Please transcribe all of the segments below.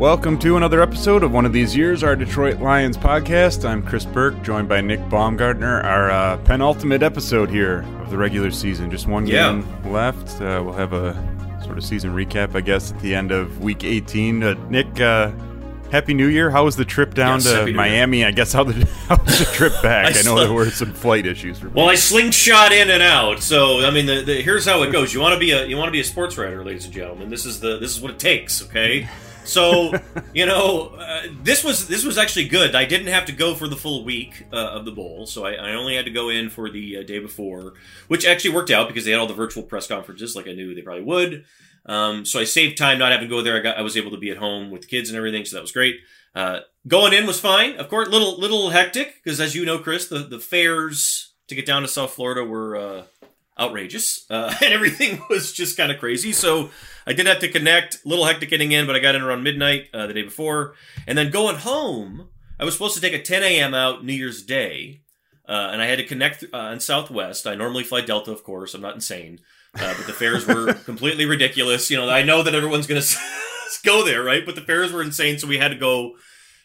Welcome to another episode of one of these years, our Detroit Lions podcast. I'm Chris Burke, joined by Nick Baumgartner. Our uh, penultimate episode here of the regular season. Just one Yeah. game left. Uh, we'll have a sort of season recap, I guess, at the end of Week 18. Uh, Nick, uh, Happy New Year. How was the trip down Yes, to New Year. Miami? I guess how the how was the trip back? I, I know there were some flight issues for Well, I slingshot in and out. So I mean, the, the, here's how it goes. You want to be a you want to be a sports writer, ladies and gentlemen. This is the this is what it takes. Okay. So you know, uh, this was this was actually good. I didn't have to go for the full week uh, of the bowl, so I, I only had to go in for the uh, day before, which actually worked out because they had all the virtual press conferences, like I knew they probably would. Um, so I saved time not having to go there. I got I was able to be at home with the kids and everything, so that was great. Uh, going in was fine. Of course, little little hectic because, as you know, Chris, the the fares to get down to South Florida were uh, outrageous, uh, and everything was just kind of crazy. So I did have to connect. A little hectic getting in, but I got in around midnight uh, the day before, and then going home. I was supposed to take a 10 a.m. out New Year's Day, uh, and I had to connect uh, on Southwest. I normally fly Delta, of course. I'm not insane, uh, but the fares were completely ridiculous. You know, I know that everyone's going to go there, right? But the fares were insane, so we had to go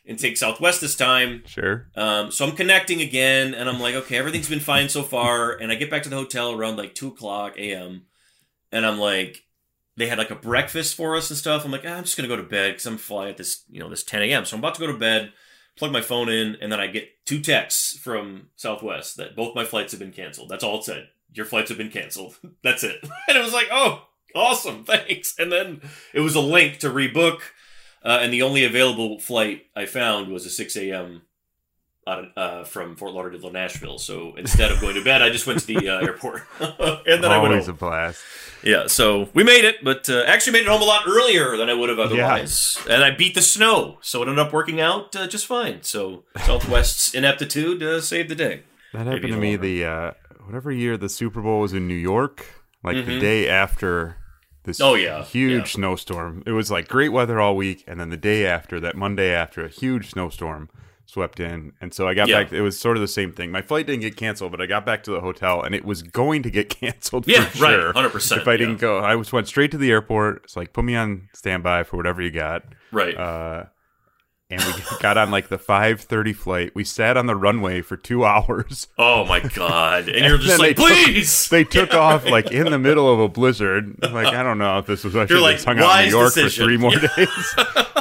and take Southwest this time. Sure. Um, so I'm connecting again, and I'm like, okay, everything's been fine so far. And I get back to the hotel around like two o'clock a.m. And I'm like, they had like a breakfast for us and stuff. I'm like, ah, I'm just gonna go to bed because I'm flying at this, you know, this 10 a.m. So I'm about to go to bed, plug my phone in, and then I get two texts from Southwest that both my flights have been canceled. That's all it said. Your flights have been canceled. That's it. And it was like, oh, awesome, thanks. And then it was a link to rebook. Uh, and the only available flight I found was a 6 a.m. Uh, from Fort Lauderdale to Nashville. So instead of going to bed, I just went to the uh, airport, and then I went Always a blast. Yeah, so we made it, but uh, actually made it home a lot earlier than I would have otherwise. And I beat the snow, so it ended up working out uh, just fine. So Southwest's ineptitude uh, saved the day. That Maybe happened to me the uh, whatever year the Super Bowl was in New York, like the Mhm. day after this Oh, yeah, huge yeah. snowstorm. It was like great weather all week, and then the day after, that Monday after, a huge snowstorm swept in, and so I got Yeah. back. It was sort of the same thing. My flight didn't get canceled, but I got back to the hotel, and it was going to get canceled. Yeah, for right, sure. 100%, If I didn't go, I just went straight to the airport. It's like put me on standby for whatever you got. Right. Uh, and we got on like the 5:30 flight. We sat on the runway for two hours. oh my god! And you're just like, they took- please. They took Yeah, off right. like in the middle of a blizzard. Like I don't know if this was I should like, hung out in New York decision. for three more days.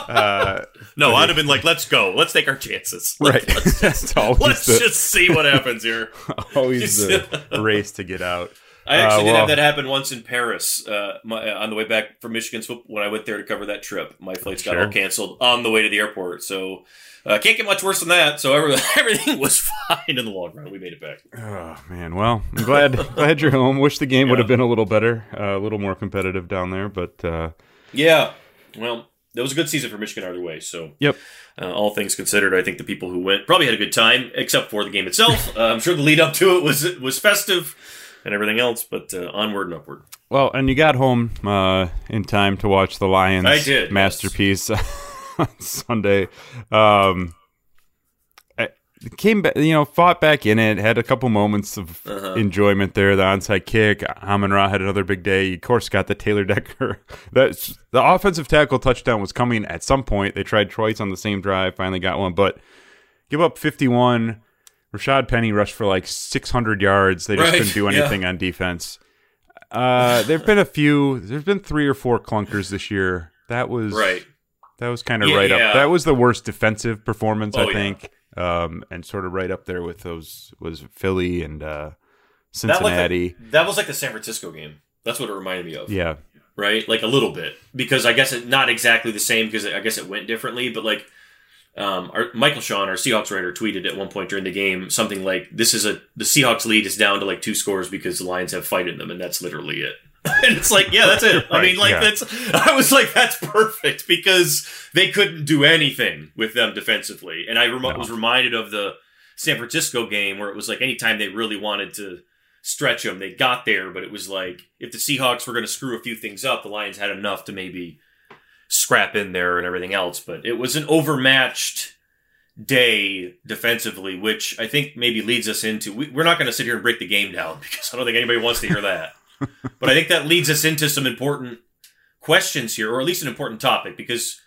Uh, No, I'd have been like, let's go. Let's take our chances. right, Let's, always let's the, just see what happens here. always the race to get out. I actually Uh, did well- have that happen once in Paris uh, my, uh, on the way back from Michigan so when I went there to cover that trip. My flights got Sure. all canceled on the way to the airport. So uh, can't get much worse than that. So everything was fine in the long run. We made it back. Oh man, well I'm glad glad you're home. Wish the game would have been a little better, uh, a little more competitive down there, but uh, Yeah. Well, that was a good season for Michigan either way. So yep. uh, all things considered, I think the people who went probably had a good time, except for the game itself. uh, I'm sure the lead up to it was was festive and everything else. But uh, onward and upward. Well, and you got home uh, in time to watch the Lions I did, yes. masterpiece on Sunday. Um, came back, you know, fought back in it. Had a couple moments of Uh-huh. enjoyment there. The onside kick. Amon Ra had another big day. Of course, got the Taylor Decker. That's the offensive tackle touchdown was coming at some point. They tried twice on the same drive. Finally got one, but give up fifty-one. Rashad Penny rushed for like 600 yards. They just Right, couldn't do yeah. anything on defense. Uh, there've been a few. There's been three or four clunkers this year. That was Right. That was kind of Yeah, right yeah. up. That was the worst defensive performance, I Oh, yeah. think, um, and sort of right up there with those was Philly and uh, That, like Cincinnati. the, that was like the San Francisco game. That's what it reminded me of. yeah, right? Like a little bit because I guess it not exactly the same because I guess it went differently, but like um, our, Michael-Shawn, our Seahawks writer, tweeted at one point during the game something like, "This is a the Seahawks lead is down to like two scores because the Lions have fight in them, and that's literally it." and it's like, yeah, that's it. I mean, like yeah. that's. I was like, that's perfect because they couldn't do anything with them defensively, and I rem- No. was reminded of the San Francisco game where it was like anytime they really wanted to stretch them, they got there, but it was like if the Seahawks were going to screw a few things up, the Lions had enough to maybe scrap in there and everything else. But it was an overmatched day defensively, which I think maybe leads us into. We, we're not going to sit here and break the game down because I don't think anybody wants to hear that. but I think that leads us into some important questions here, or at least an important topic, because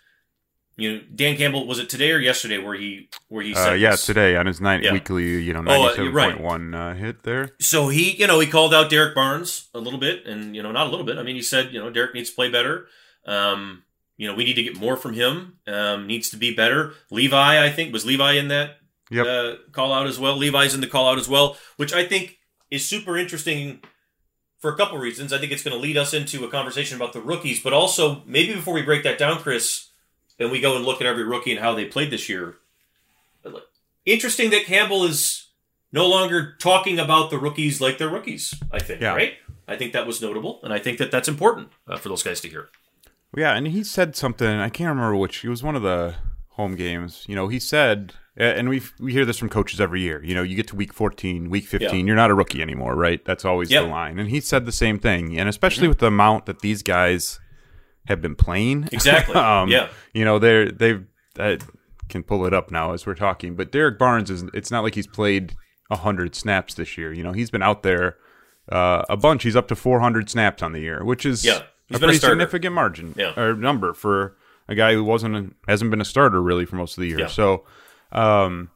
you know, Dan Campbell was it today or yesterday where he where he Uh, said yeah, this? today on his nine Yeah. weekly, you know, ninety seven oh, uh, right. point one uh, hit there. So he, you know, he called out Derrick Barnes a little bit, and you know, not a little bit. I mean, he said, you know, Derrick needs to play better. Um, you know, we need to get more from him. Um, needs to be better. Levi, I think, was Levi in that Yep. uh, call out as well. Levi's in the call out as well, which I think is super interesting for a couple reasons. I think it's going to lead us into a conversation about the rookies, but also maybe before we break that down, Chris, and we go and look at every rookie and how they played this year. Interesting that Campbell is no longer talking about the rookies like they're rookies. I think, Yeah. right? I think that was notable, and I think that that's important uh, for those guys to hear. Yeah, and he said something. I can't remember which. It was one of the home games. You know, he said, and we we hear this from coaches every year. You know, you get to week fourteen, week fifteen, you're not a rookie anymore, right? That's always Yep. the line. And he said the same thing. And especially with the amount that these guys have been playing, Exactly. um, Yeah. You know, they're they've I can pull it up now as we're talking. But Derrick Barnes is. It's not like he's played hundred snaps this year. You know, he's been out there. Uh, a bunch. He's up to 400 snaps on the year, which is Yeah. He's a been a pretty significant margin Yeah. or number for a guy who wasn't a, hasn't been a starter really for most of the year. Yeah. So, um,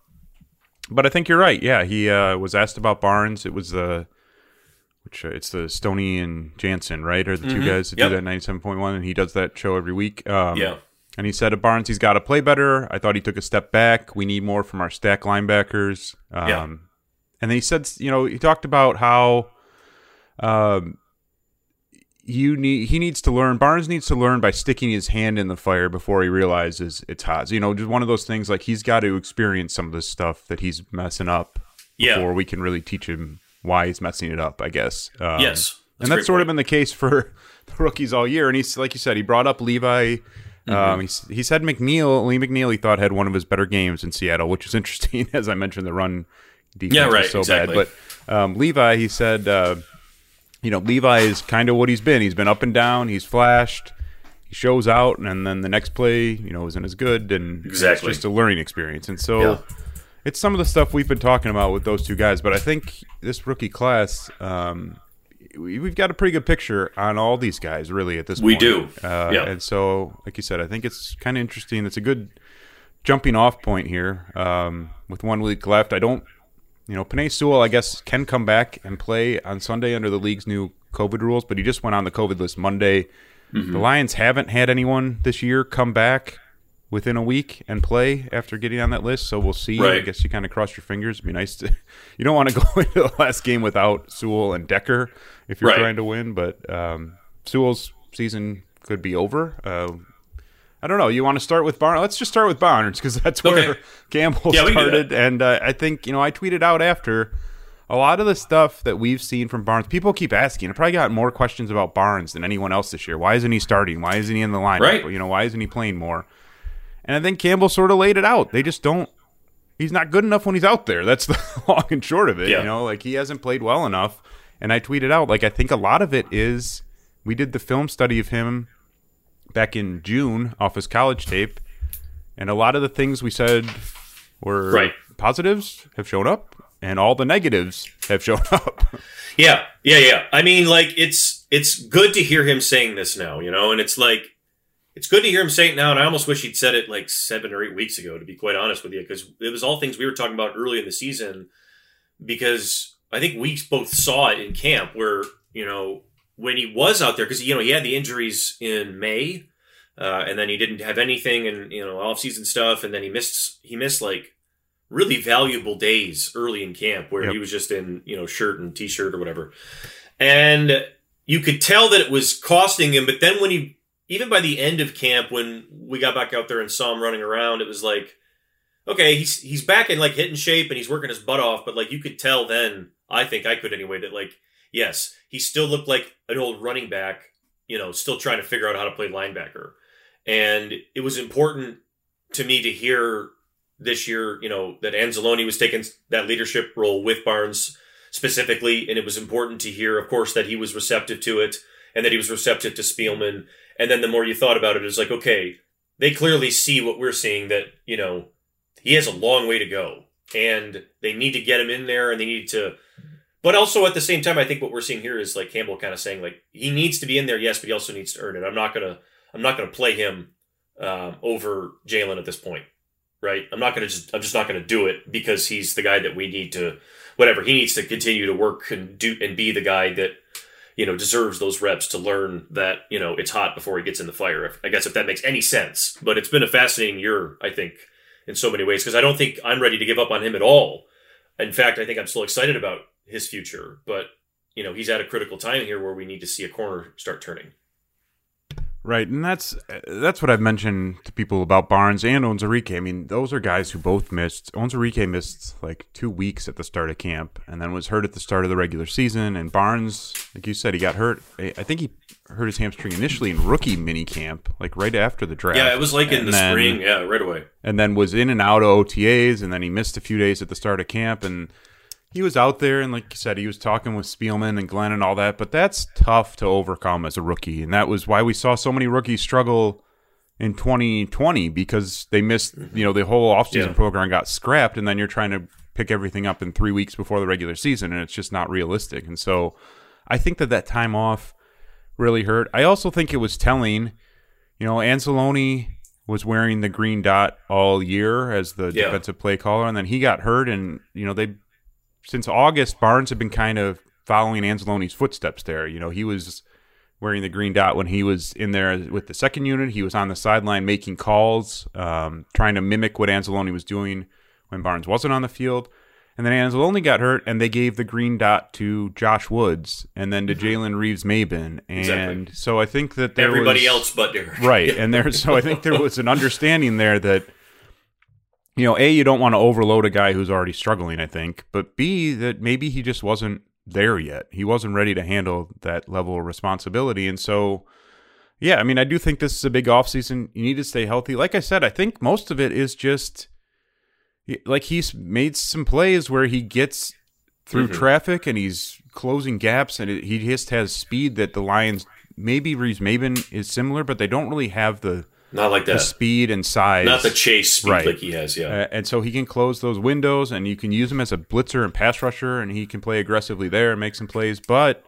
but I think you're right. Yeah, he uh, was asked about Barnes. It was the which uh, it's the Stoney and Jansen, right? Are the two guys that Mm-hmm. Yep. do that 97.1, and he does that show every week. Um, Yeah. And he said of Barnes, he's got to play better. I thought he took a step back. We need more from our stack linebackers. Um, Yeah. And then he said, you know, he talked about how um, you need he needs to learn. Barnes needs to learn by sticking his hand in the fire before he realizes it's hot. So, you know, just one of those things like he's got to experience some of this stuff that he's messing up Yeah. before we can really teach him why he's messing it up. I guess. Um, Yes. and that's sort of been the case for the rookies all year. And he's like you said, he brought up Levi. Mm-hmm. Um, he, he said McNeill, Lee McNeill, he thought had one of his better games in Seattle, which is interesting. As I mentioned, the run defense Yeah, was so exactly. bad. But um, Levi, he said, uh, you know, Levi is kind of what he's been. He's been up and down. He's flashed. He shows out, and then the next play, you know, isn't as good. And Exactly. it's just a learning experience. And so Yeah. it's some of the stuff we've been talking about with those two guys. But I think this rookie class, um, we, we've got a pretty good picture on all these guys, really, at this We point. do. Uh, Yeah. And so, like you said, I think it's kind of interesting. It's a good jumping off point here um, with one week left. I don't, you know, Penei Sewell, I guess, can come back and play on Sunday under the league's new COVID rules, but he just went on the COVID list Monday. Mm-hmm. The Lions haven't had anyone this year come back within a week and play after getting on that list, so we'll see. I guess you kind of cross your fingers. It'd be nice to. You don't want to go into the last game without Sewell and Decker if you're Right. trying to win, but um, Sewell's season could be over. Uh, I don't know. You want to start with Barnes? Let's just start with Barnes because that's where Okay. Campbell Yeah, we can do started. And uh, I think you know I tweeted out after a lot of the stuff that we've seen from Barnes. People keep asking. I probably got more questions about Barnes than anyone else this year. Why isn't he starting? Why isn't he in the lineup? Right. You know, why isn't he playing more? And I think Campbell sort of laid it out. They just don't. He's not good enough when he's out there. That's the long and short of it. Yeah. You know, like he hasn't played well enough. And I tweeted out like I think a lot of it is we did the film study of him back in June off his college tape, and a lot of the things we said were Right. positives have shown up, and all the negatives have shown up. Yeah, yeah, yeah. I mean, like it's it's good to hear him saying this now, you know, and it's like it's good to hear him say it now. And I almost wish he'd said it like seven or eight weeks ago, to be quite honest with you, because it was all things we were talking about early in the season. Because I think we both saw it in camp, where you know when he was out there, because you know he had the injuries in May, uh, and then he didn't have anything, and you know off season stuff, and then he missed he missed like really valuable days early in camp where Yep. he was just in you know shirt and t-shirt or whatever and you could tell that it was costing him but then when he even by the end of camp when we got back out there and saw him running around it was like okay he's he's back in like hitting shape and he's working his butt off but like you could tell then i think i could anyway that like yes he still looked like an old running back you know still trying to figure out how to play linebacker. And it was important to me to hear this year, you know, that Anzalone was taking that leadership role with Barnes specifically, and it was important to hear, of course, that he was receptive to it and that he was receptive to Spielman. And then the more you thought about it, it's like, okay, they clearly see what we're seeing that, you know, he has a long way to go. And they need to get him in there and they need to but also at the same time, I think what we're seeing here is like Campbell kind of saying like he needs to be in there, yes, but he also needs to earn it. I'm not gonna I'm not gonna play him um, over Jalen at this point, right? I'm not to just I'm just not to do it because he's the guy that we need to whatever he needs to continue to work and do and be the guy that you know deserves those reps to learn that you know it's hot before he gets in the fire. I guess if that makes any sense, but it's been a fascinating year, I think, in so many ways because I don't think I'm ready to give up on him at all. In fact, I think I'm still excited about his future, but you know he's at a critical time here where we need to see a corner start turning. Right, and that's that's what I've mentioned to people about Barnes and Onwuzurike. I mean, those are guys who both missed. Onwuzurike missed like two weeks at the start of camp, and then was hurt at the start of the regular season. And Barnes, like you said, he got hurt. I think he hurt his hamstring initially in rookie mini camp, like right after the draft. Yeah, it was like in the then, spring. Yeah, right away. And then was in and out of OTAs, and then he missed a few days at the start of camp, and he was out there and like you said he was talking with Spielman and Glenn and all that but that's tough to overcome as a rookie and that was why we saw so many rookies struggle in 2020 because they missed mm-hmm. you know the whole offseason yeah. program got scrapped and then you're trying to pick everything up in 3 weeks before the regular season and it's just not realistic and so I think that that time off really hurt I also think it was telling you know Anzalone was wearing the green dot all year as the yeah. defensive play caller and then he got hurt and you know they since August, Barnes had been kind of following Anzalone's footsteps there. You know, he was wearing the green dot when he was in there with the second unit. He was on the sideline making calls, um, trying to mimic what Anzalone was doing when Barnes wasn't on the field. And then Anzalone got hurt, and they gave the green dot to Josh Woods, and then to mm-hmm. Jalen Reeves Maybin, and exactly. so I think that everybody was, else but Derrick, right? And there, so I think there was an understanding there that you know, A, you don't want to overload a guy who's already struggling, I think, but B, that maybe he just wasn't there yet. He wasn't ready to handle that level of responsibility. And so, yeah, I mean, I do think this is a big offseason. You need to stay healthy. Like I said, I think most of it is just like he's made some plays where he gets through mm-hmm. traffic and he's closing gaps and it, he just has speed that the Lions maybe Reeves Maybin is similar, but they don't really have the not like that. The speed and size. Not the chase speed right. like he has, yeah. Uh, and so he can close those windows, and you can use him as a blitzer and pass rusher, and he can play aggressively there and make some plays. But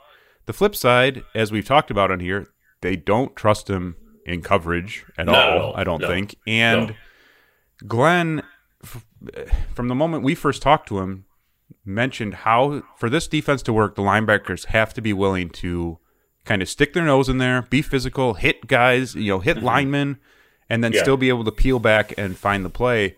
the flip side, as we've talked about on here, they don't trust him in coverage at, all, at all, I don't no. think. And no. Glenn, from the moment we first talked to him, mentioned how for this defense to work, the linebackers have to be willing to kind of stick their nose in there, be physical, hit guys, you know, hit mm-hmm. linemen, and then yeah. still be able to peel back and find the play.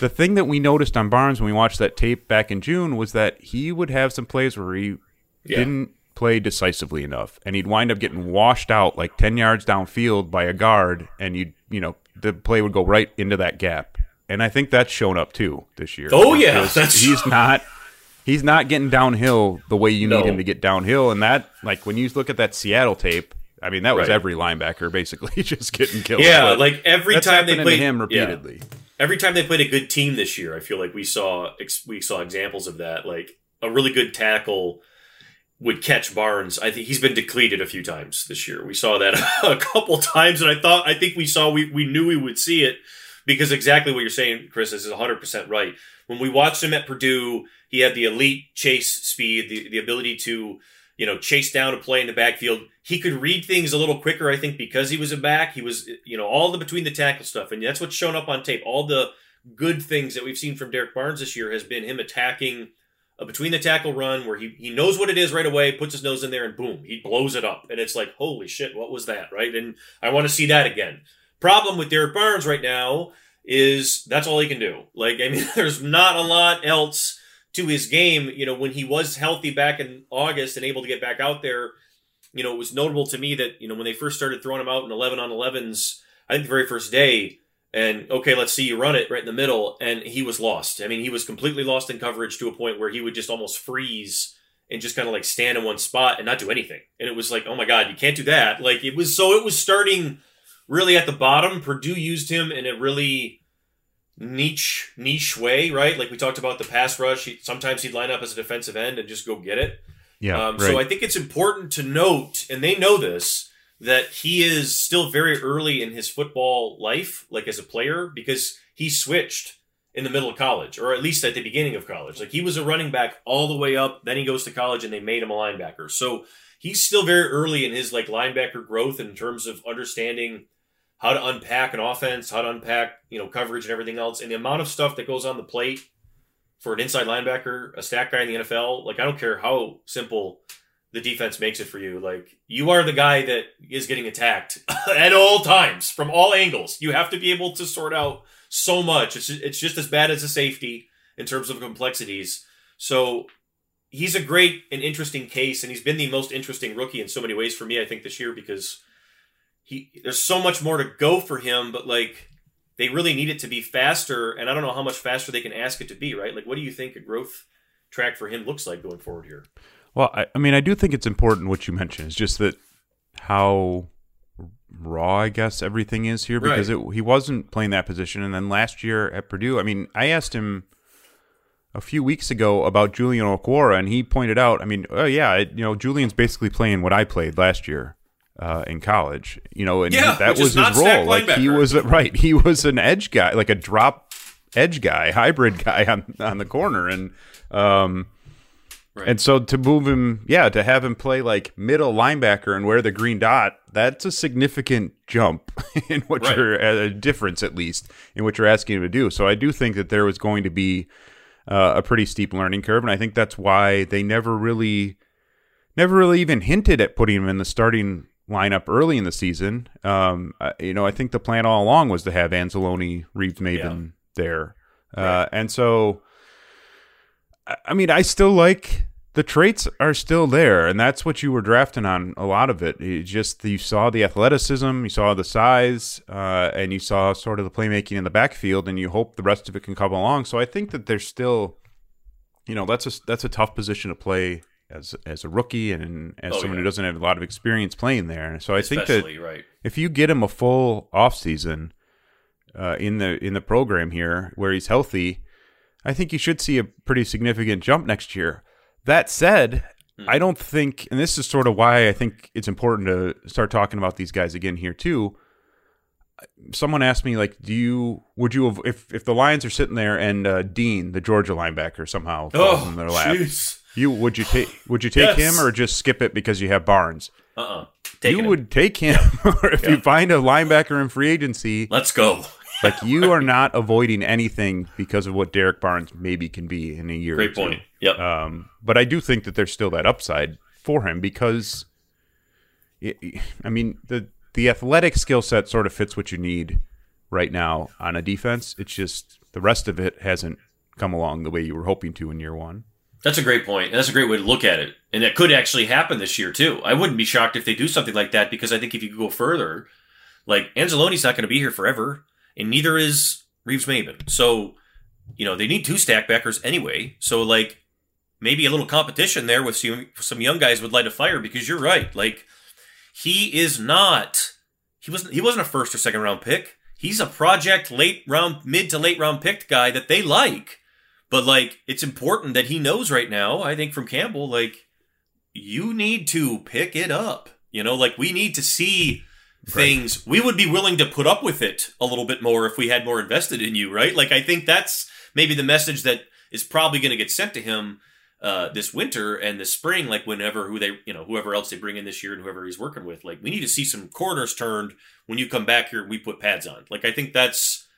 The thing that we noticed on Barnes when we watched that tape back in June was that he would have some plays where he yeah. didn't play decisively enough, and he'd wind up getting washed out like ten yards downfield by a guard, and you you know the play would go right into that gap. And I think that's shown up too this year. Oh yeah, that's he's not he's not getting downhill the way you need him to get downhill. And that, like, when you look at that Seattle tape, I mean, that was right. every linebacker basically just getting killed. Yeah, like every time they played him repeatedly. Yeah. Every time they played a good team this year, I feel like we saw we saw examples of that. Like a really good tackle would catch Barnes. I think he's been depleted a few times this year. We saw that a couple times, and I thought I think we saw we we knew we would see it because exactly what you're saying, Chris, is 100 percent right. When we watched him at Purdue, he had the elite chase speed, the, the ability to, you know, chase down a play in the backfield. He could read things a little quicker, I think, because he was a back. He was, you know, all the between the tackle stuff. And that's what's shown up on tape. All the good things that we've seen from Derrick Barnes this year has been him attacking a between the tackle run where he, he knows what it is right away, puts his nose in there, and boom, he blows it up. And it's like, holy shit, what was that, right? And I want to see that again. Problem with Derrick Barnes right now is that's all he can do. Like, I mean, there's not a lot else to his game, you know, when he was healthy back in August and able to get back out there, you know, it was notable to me that, you know, when they first started throwing him out in 11 on 11s, I think the very first day, and okay, let's see you run it right in the middle, and he was lost. I mean, he was completely lost in coverage to a point where he would just almost freeze and just kind of like stand in one spot and not do anything. And it was like, oh my God, you can't do that. Like it was so it was starting really at the bottom. Purdue used him in a really niche niche way, right? Like we talked about the pass rush. He, sometimes he'd line up as a defensive end and just go get it. Yeah. Um, right. So I think it's important to note, and they know this, that he is still very early in his football life, like as a player, because he switched in the middle of college, or at least at the beginning of college. Like he was a running back all the way up, then he goes to college and they made him a linebacker. So he's still very early in his like linebacker growth in terms of understanding how to unpack an offense, how to unpack you know coverage and everything else, and the amount of stuff that goes on the plate for an inside linebacker, a stack guy in the NFL. Like I don't care how simple the defense makes it for you. Like you are the guy that is getting attacked at all times from all angles. You have to be able to sort out so much. It's it's just as bad as a safety in terms of complexities. So he's a great and interesting case, and he's been the most interesting rookie in so many ways for me. I think this year because he there's so much more to go for him, but like they really need it to be faster, and I don't know how much faster they can ask it to be. Right? Like, what do you think a growth track for him looks like going forward here? Well, I, I mean, I do think it's important what you mentioned. It's just that how raw, I guess, everything is here because Right. it, he wasn't playing that position. And then last year at Purdue, I mean, I asked him a few weeks ago about Julian Okwara, and he pointed out, I mean, oh yeah, it, you know, Julian's basically playing what I played last year uh, in college. You know, and Yeah, that was his role. Like he was right, he was an edge guy, like a drop edge guy, hybrid guy on on the corner, and um. Right. And so to move him, yeah, to have him play like middle linebacker and wear the green dot, that's a significant jump in what Right. you're a difference at least in what you're asking him to do. So I do think that there was going to be uh, a pretty steep learning curve, and I think that's why they never really, never really even hinted at putting him in the starting lineup early in the season. Um, you know, I think the plan all along was to have Anzalone, Reeves, Maybin there, uh, and so. I- mean, I still like the traits are still there, and that's what you were drafting on. A lot of it, it just you saw the athleticism, you saw the size, uh, and you saw sort of the playmaking in the backfield, and you hope the rest of it can come along. So I think that there's still, you know, that's a that's a tough position to play as as a rookie and as Oh, someone yeah. who doesn't have a lot of experience playing there. So I think that right. if you get him a full off season uh, in the in the program here where he's healthy, I think you should see a pretty significant jump next year. That said, Hmm. I don't think, and this is sort of why I think it's important to start talking about these guys again here too. Someone asked me, like, do you would you have if if the Lions are sitting there and uh, Dean, the Georgia linebacker, somehow falls Oh, in their lap, jeez. You would you take would you take Yes. him or just skip it because you have Barnes? Uh uh you would take him, or if you find a linebacker in free agency, Let's go. like you are not avoiding anything because of what Derrick Barnes maybe can be in a year. Great point. Yep. Um, but I do think that there's still that upside for him because, i I mean, the the athletic skill set sort of fits what you need right now on a defense. It's just the rest of it hasn't come along the way you were hoping to in year one. That's a great point, and that's a great way to look at it. And that could actually happen this year too. I wouldn't be shocked if they do something like that because I think if you go further, like Anzalone's not going to be here forever, and neither is Reeves Maybin. So, you know, they need two stack backers anyway. So, like, maybe a little competition there with some, some young guys would light a fire because you're right. Like, he is not. He wasn't. He wasn't a first or second round pick. He's a project late round, mid to late round picked guy that they like. But like, it's important that he knows right now. I think from Campbell, like, you need to pick it up. You know, like we need to see things. We would be willing to put up with it a little bit more if we had more invested in you, right? Like, I think that's maybe the message that is probably going to get sent to him uh, this winter and this spring. Like, whenever who they, you know, whoever else they bring in this year and whoever he's working with, like, we need to see some corners turned when you come back here. and We put pads on. Like, I think that's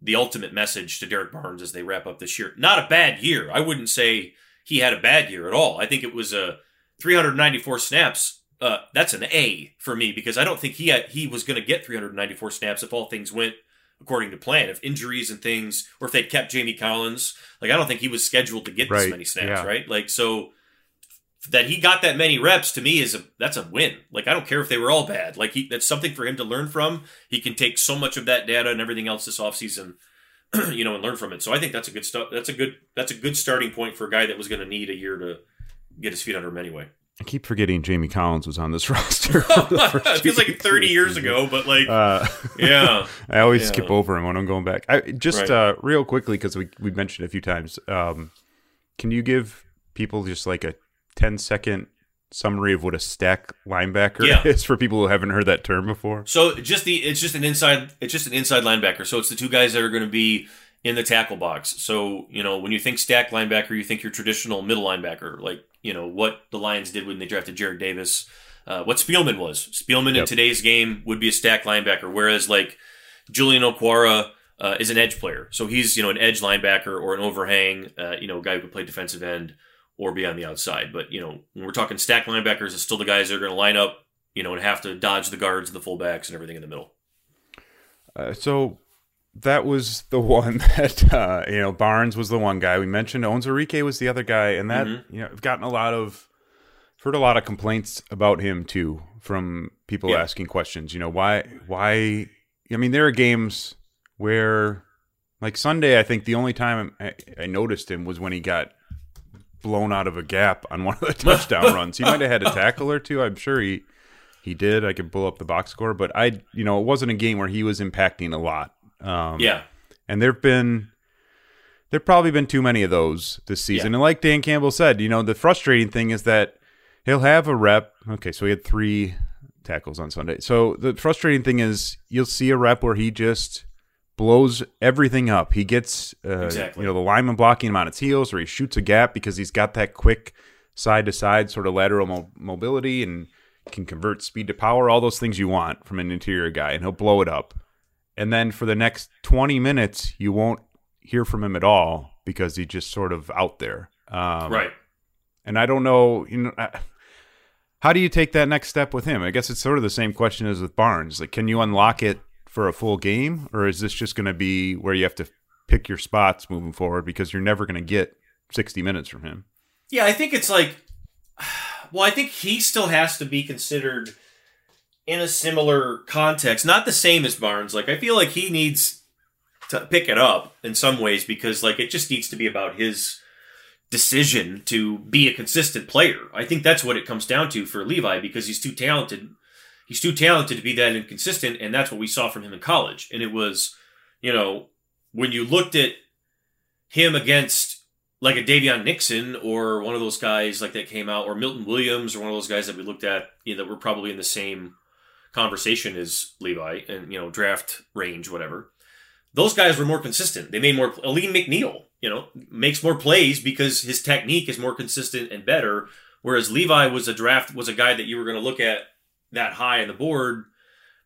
the ultimate message to Derrick Barnes as they wrap up this year. Not a bad year. I wouldn't say he had a bad year at all. I think it was a 394 snaps. Uh, that's an A for me because I don't think he had, he was going to get 394 snaps if all things went according to plan. If injuries and things, or if they'd kept Jamie Collins, like I don't think he was scheduled to get this many snaps, yeah. right? Like so that he got that many reps to me is a that's a win. Like I don't care if they were all bad. Like he that's something for him to learn from. He can take so much of that data and everything else this offseason, you know, and learn from it. So I think that's a good stuff. That's a good that's a good starting point for a guy that was going to need a year to get his feet under him anyway. I keep forgetting Jamie Collins was on this roster. it feels like 30 years ago, but like Uh, yeah. I always Yeah. skip over him when I'm going back. I, just Right. uh, real quickly because we we mentioned a few times. Um, can you give people just like a 10 second summary of what a stack linebacker Yeah. is for people who haven't heard that term before? So just the it's just an inside it's just an inside linebacker. So it's the two guys that are going to be in the tackle box. So you know when you think stack linebacker, you think your traditional middle linebacker, like you know what the Lions did when they drafted Jarrad Davis. uh, what Spielman was. Spielman in today's game would be a stack linebacker, whereas like Julian Okwara uh, is an edge player, so he's you know an edge linebacker or an overhang, uh, you know, guy who could play defensive end or be on the outside. But you know, when we're talking stack linebackers, it's still the guys that are going to line up, you know, and have to dodge the guards, the fullbacks, and everything in the middle. Uh, so that was the one that uh, you know Barnes was the one guy we mentioned. Onwuzurike was the other guy, and that Mhm. you know I've gotten a lot of heard a lot of complaints about him too from people Yeah. asking questions. You know why why I mean there are games where like Sunday I think the only time I, I noticed him was when he got blown out of a gap on one of the touchdown runs. He might have had a tackle or two. I'm sure he he did. I could pull up the box score, but I you know it wasn't a game where he was impacting a lot. Um, Yeah, and there've been there've probably been too many of those this season. Yeah. And like Dan Campbell said, you know, the frustrating thing is that he'll have a rep. Okay, so he had three tackles on Sunday. So the frustrating thing is you'll see a rep where he just blows everything up. He gets uh, Exactly. you know the lineman blocking him on its heels, or he shoots a gap because he's got that quick side to side sort of lateral mo- mobility and can convert speed to power. All those things you want from an interior guy, and he'll blow it up. And then for the next twenty minutes, you won't hear from him at all because he's just sort of out there. Um, right. and I don't know, you know, I- how do you take that next step with him? I guess it's sort of the same question as with Barnes. Like, can you unlock it for a full game, or is this just going to be where you have to pick your spots moving forward because you're never going to get sixty minutes from him? Yeah, I think it's like, well, I think he still has to be considered in a similar context, not the same as Barnes. Like, I feel like he needs to pick it up in some ways because, like, it just needs to be about his decision to be a consistent player. I think that's what it comes down to for Levi because he's too talented. He's too talented to be that inconsistent, and that's what we saw from him in college. And it was, you know, when you looked at him against like a Daviyon Nixon or one of those guys like that came out, or Milton Williams or one of those guys that we looked at, you know, that were probably in the same conversation as Levi and you know draft range, whatever. Those guys were more consistent. They made more. Alim McNeill, you know, makes more plays because his technique is more consistent and better. Whereas Levi was a draft was a guy that you were going to look at that high on the board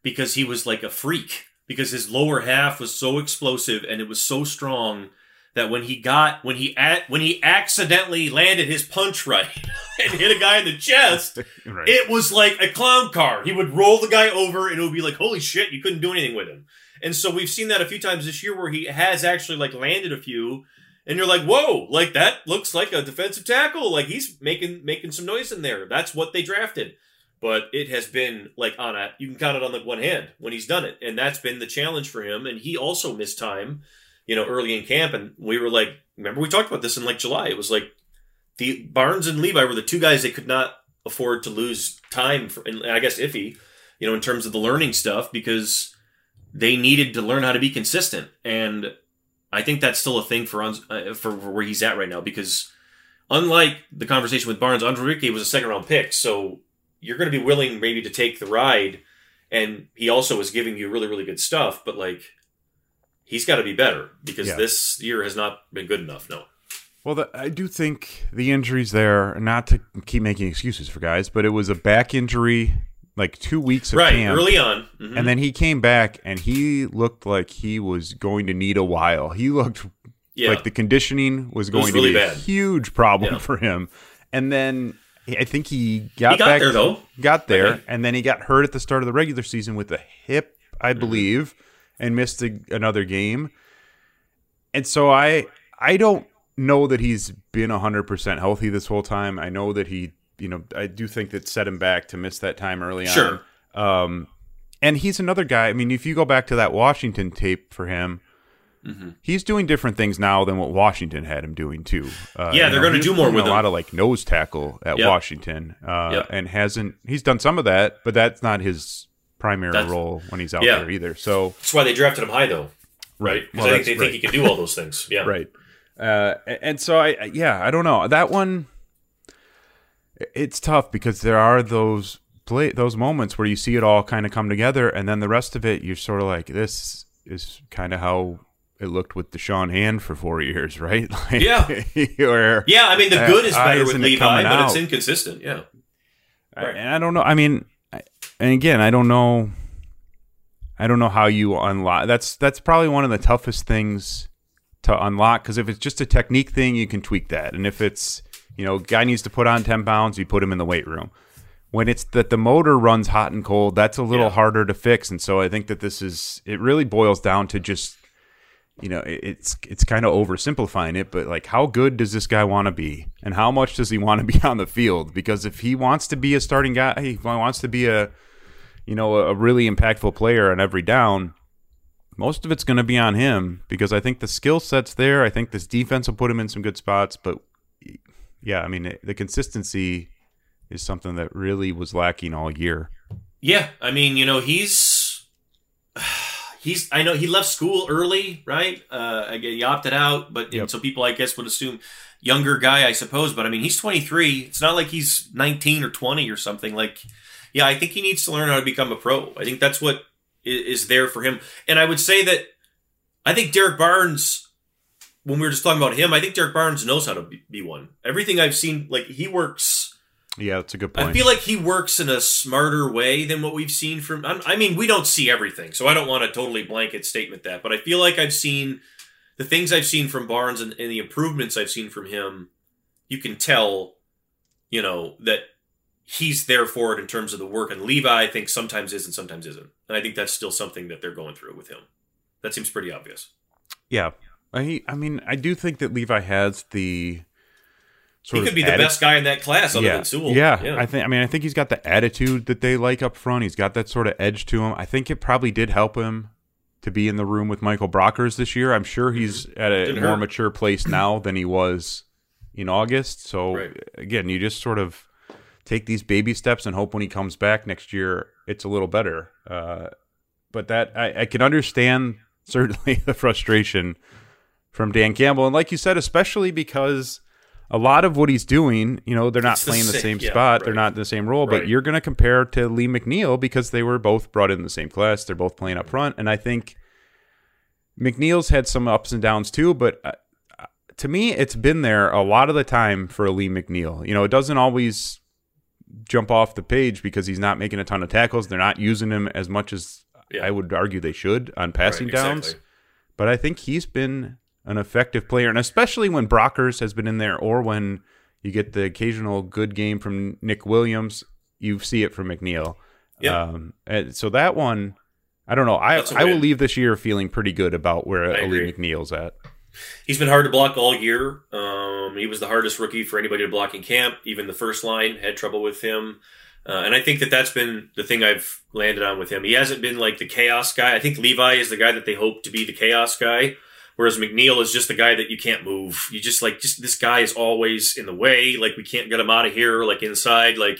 because he was like a freak because his lower half was so explosive and it was so strong that when he got when he at when he accidentally landed his punch right and hit a guy in the chest, Right. it was like a clown car. He would roll the guy over and it would be like, holy shit, you couldn't do anything with him. And so we've seen that a few times this year where he has actually like landed a few and you're like, whoa, like that looks like a defensive tackle. Like he's making making some noise in there. That's what they drafted. But it has been like on a you can count it on like one hand when he's done it. And that's been the challenge for him. And he also missed time, you know, early in camp. And we were like, remember we talked about this in like July. It was like the Barnes and Levi were the two guys they could not afford to lose time for, and I guess Iffy, you know, in terms of the learning stuff because they needed to learn how to be consistent. And I think that's still a thing for uh, for, where he's at right now because unlike the conversation with Barnes, Onwuzurike was a second round pick, so you're going to be willing maybe to take the ride. And he also is giving you really really good stuff, but like he's got to be better because Yeah. this year has not been good enough. No. Well, the, I do think the injuries there, not to keep making excuses for guys, but it was a back injury, like two weeks of Right, camp. early on. Mhm. And then he came back and he looked like he was going to need a while. He looked yeah. like the conditioning was going was really to be bad. a huge problem Yeah. for him. And then I think he got, he got back there though. got there Okay. and then he got hurt at the start of the regular season with a hip, Mm-hmm. I believe, and missed a, another game. And so I I don't know that he's been 100% healthy this whole time. I know that he, you know, I do think that set him back to miss that time early Sure. on. Um and he's another guy. I mean, if you go back to that Washington tape for him, Mm-hmm. he's doing different things now than what Washington had him doing too. Uh, Yeah, they're gonna do more with a lot of like nose tackle at Yep. Washington, uh, Yep. and hasn't. He's done some of that, but that's not his primary That's- role when he's out Yeah. there either. So That's why they drafted him high though. Right. Because Well, I think they that's think he can do all those things. Yeah. right. Uh, and so I, I- yeah, I don't know that one. It's tough because there are those play those moments where you see it all kind of come together, and then the rest of it, you're sort of like, this is kind of how it looked with Da'Shawn Hand for four years, right? Like, Yeah. where Yeah, I mean the good is uh, better with it Levi, but it's inconsistent. Yeah. Right. And I don't know. I mean, I- and again, I don't know. I don't know how you unlock. That's that's probably one of the toughest things to unlock because if it's just a technique thing, you can tweak that. And if it's you know, guy needs to put on ten pounds, you put him in the weight room. When it's that the motor runs hot and cold, that's a little Yeah. harder to fix. And so I think that this is it really boils down to just you know it- it's it's kind of oversimplifying it but like how good does this guy want to be? And how much does he want to be on the field? Because if he wants to be a starting guy he wants to be a you know a really impactful player on every down most of it's going to be on him because i think the skill set's there. I think this defense will put him in some good spots but yeah i mean the consistency is something that really was lacking all year. Yeah, I mean, you know, he's he's. I know he left school early, right? Uh, again, he opted out, but Yep. so people, I guess, would assume younger guy, I suppose. But I mean, he's 23. It's not like he's 19 or 20 or something. Like, yeah, I think he needs to learn how to become a pro. I think that's what is, is there for him. And I would say that I think Derrick Barnes. When we were just talking about him, I think Derrick Barnes knows how to be, be one. Everything I've seen, like he works. Yeah that's a good point I feel like he works in a smarter way than what we've seen from. I'm- I mean, we don't see everything, so I don't want to totally blanket statement that. But I feel like I've seen the things I've seen from Barnes and, and the improvements I've seen from him. You can tell, you know, that he's there for it in terms of the work. And Levi, I think, sometimes is and sometimes isn't. And I think that's still something that they're going through with him. That seems pretty obvious. yeah I, I mean, I do think that Levi has the sort he could be the atti- best guy in that class, other yeah. than Sewell. Yeah, I think. I mean, I think he's got the attitude that they like up front. He's got that sort of edge to him. I think it probably did help him to be in the room with Michael Brockers this year. I'm sure he's at a Mm-hmm. Didn't more hurt. mature place now than he was in August. So Right. again, you just sort of take these baby steps and hope when he comes back next year, it's a little better. Uh, but that I, I can understand certainly the frustration from Dan Campbell, and like you said, especially because a lot of what he's doing, you know, they're not It's the playing the same- same yeah, spot, they're not in the same role, but Right. you're going to compare to Lee McNeill because they were both brought in the same class, they're both playing up front, and I think McNeill's had some ups and downs too, but. Uh, to me, it's been there a lot of the time for Lee McNeill. You know, it doesn't always jump off the page because he's not making a ton of tackles. They're not using him as much as Yeah. I would argue they should on passing Right, downs. exactly. But I think he's been an effective player, and especially when Brockers has been in there, or when you get the occasional good game from Nick Williams, you see it from McNeill. Yeah. Um, and so that one, I don't know. I I will leave this year feeling pretty good about where I Ali agree. McNeill's at. He's been hard to block all year. Um, he was the hardest rookie for anybody to block in camp. Even the first line had trouble with him. Uh, and I think that that's been the thing I've landed on with him. He hasn't been like the chaos guy. I think Levi is the guy that they hope to be the chaos guy, whereas McNeill is just the guy that you can't move. You just like, just this guy is always in the way. Like we can't get him out of here. Like inside, like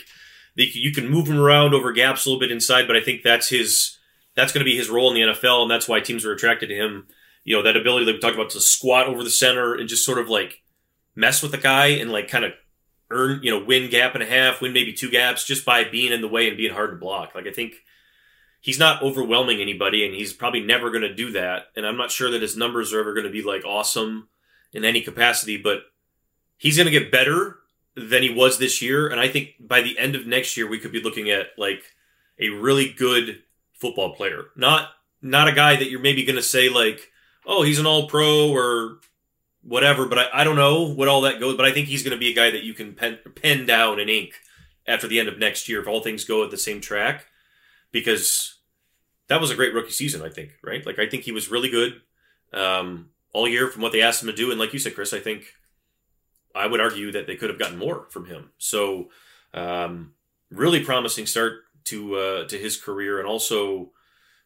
you can move him around over gaps a little bit inside. But I think that's his, that's going to be his role in the NFL, and that's why teams are attracted to him you know that ability that we talked about to squat over the center and just sort of like mess with the guy and like kind of earn you know win gap and a half win maybe two gaps just by being in the way and being hard to block like i think he's not overwhelming anybody and he's probably never going to do that. And i'm not sure that his numbers are ever going to be like awesome in any capacity but he's going to get better than he was this year. And i think by the end of next year we could be looking at like a really good football player. Not not a guy that you're maybe going to say like oh, he's an all pro or whatever, but I, I don't know what all that goes. But I think he's going to be a guy that you can pen, pen down in ink after the end of next year if all things go at the same track, because that was a great rookie season, I think, right? Like, I think he was really good um, all year from what they asked him to do. And like you said, Chris, I think I would argue that they could have gotten more from him. So, um, really promising start to uh, to his career, and also,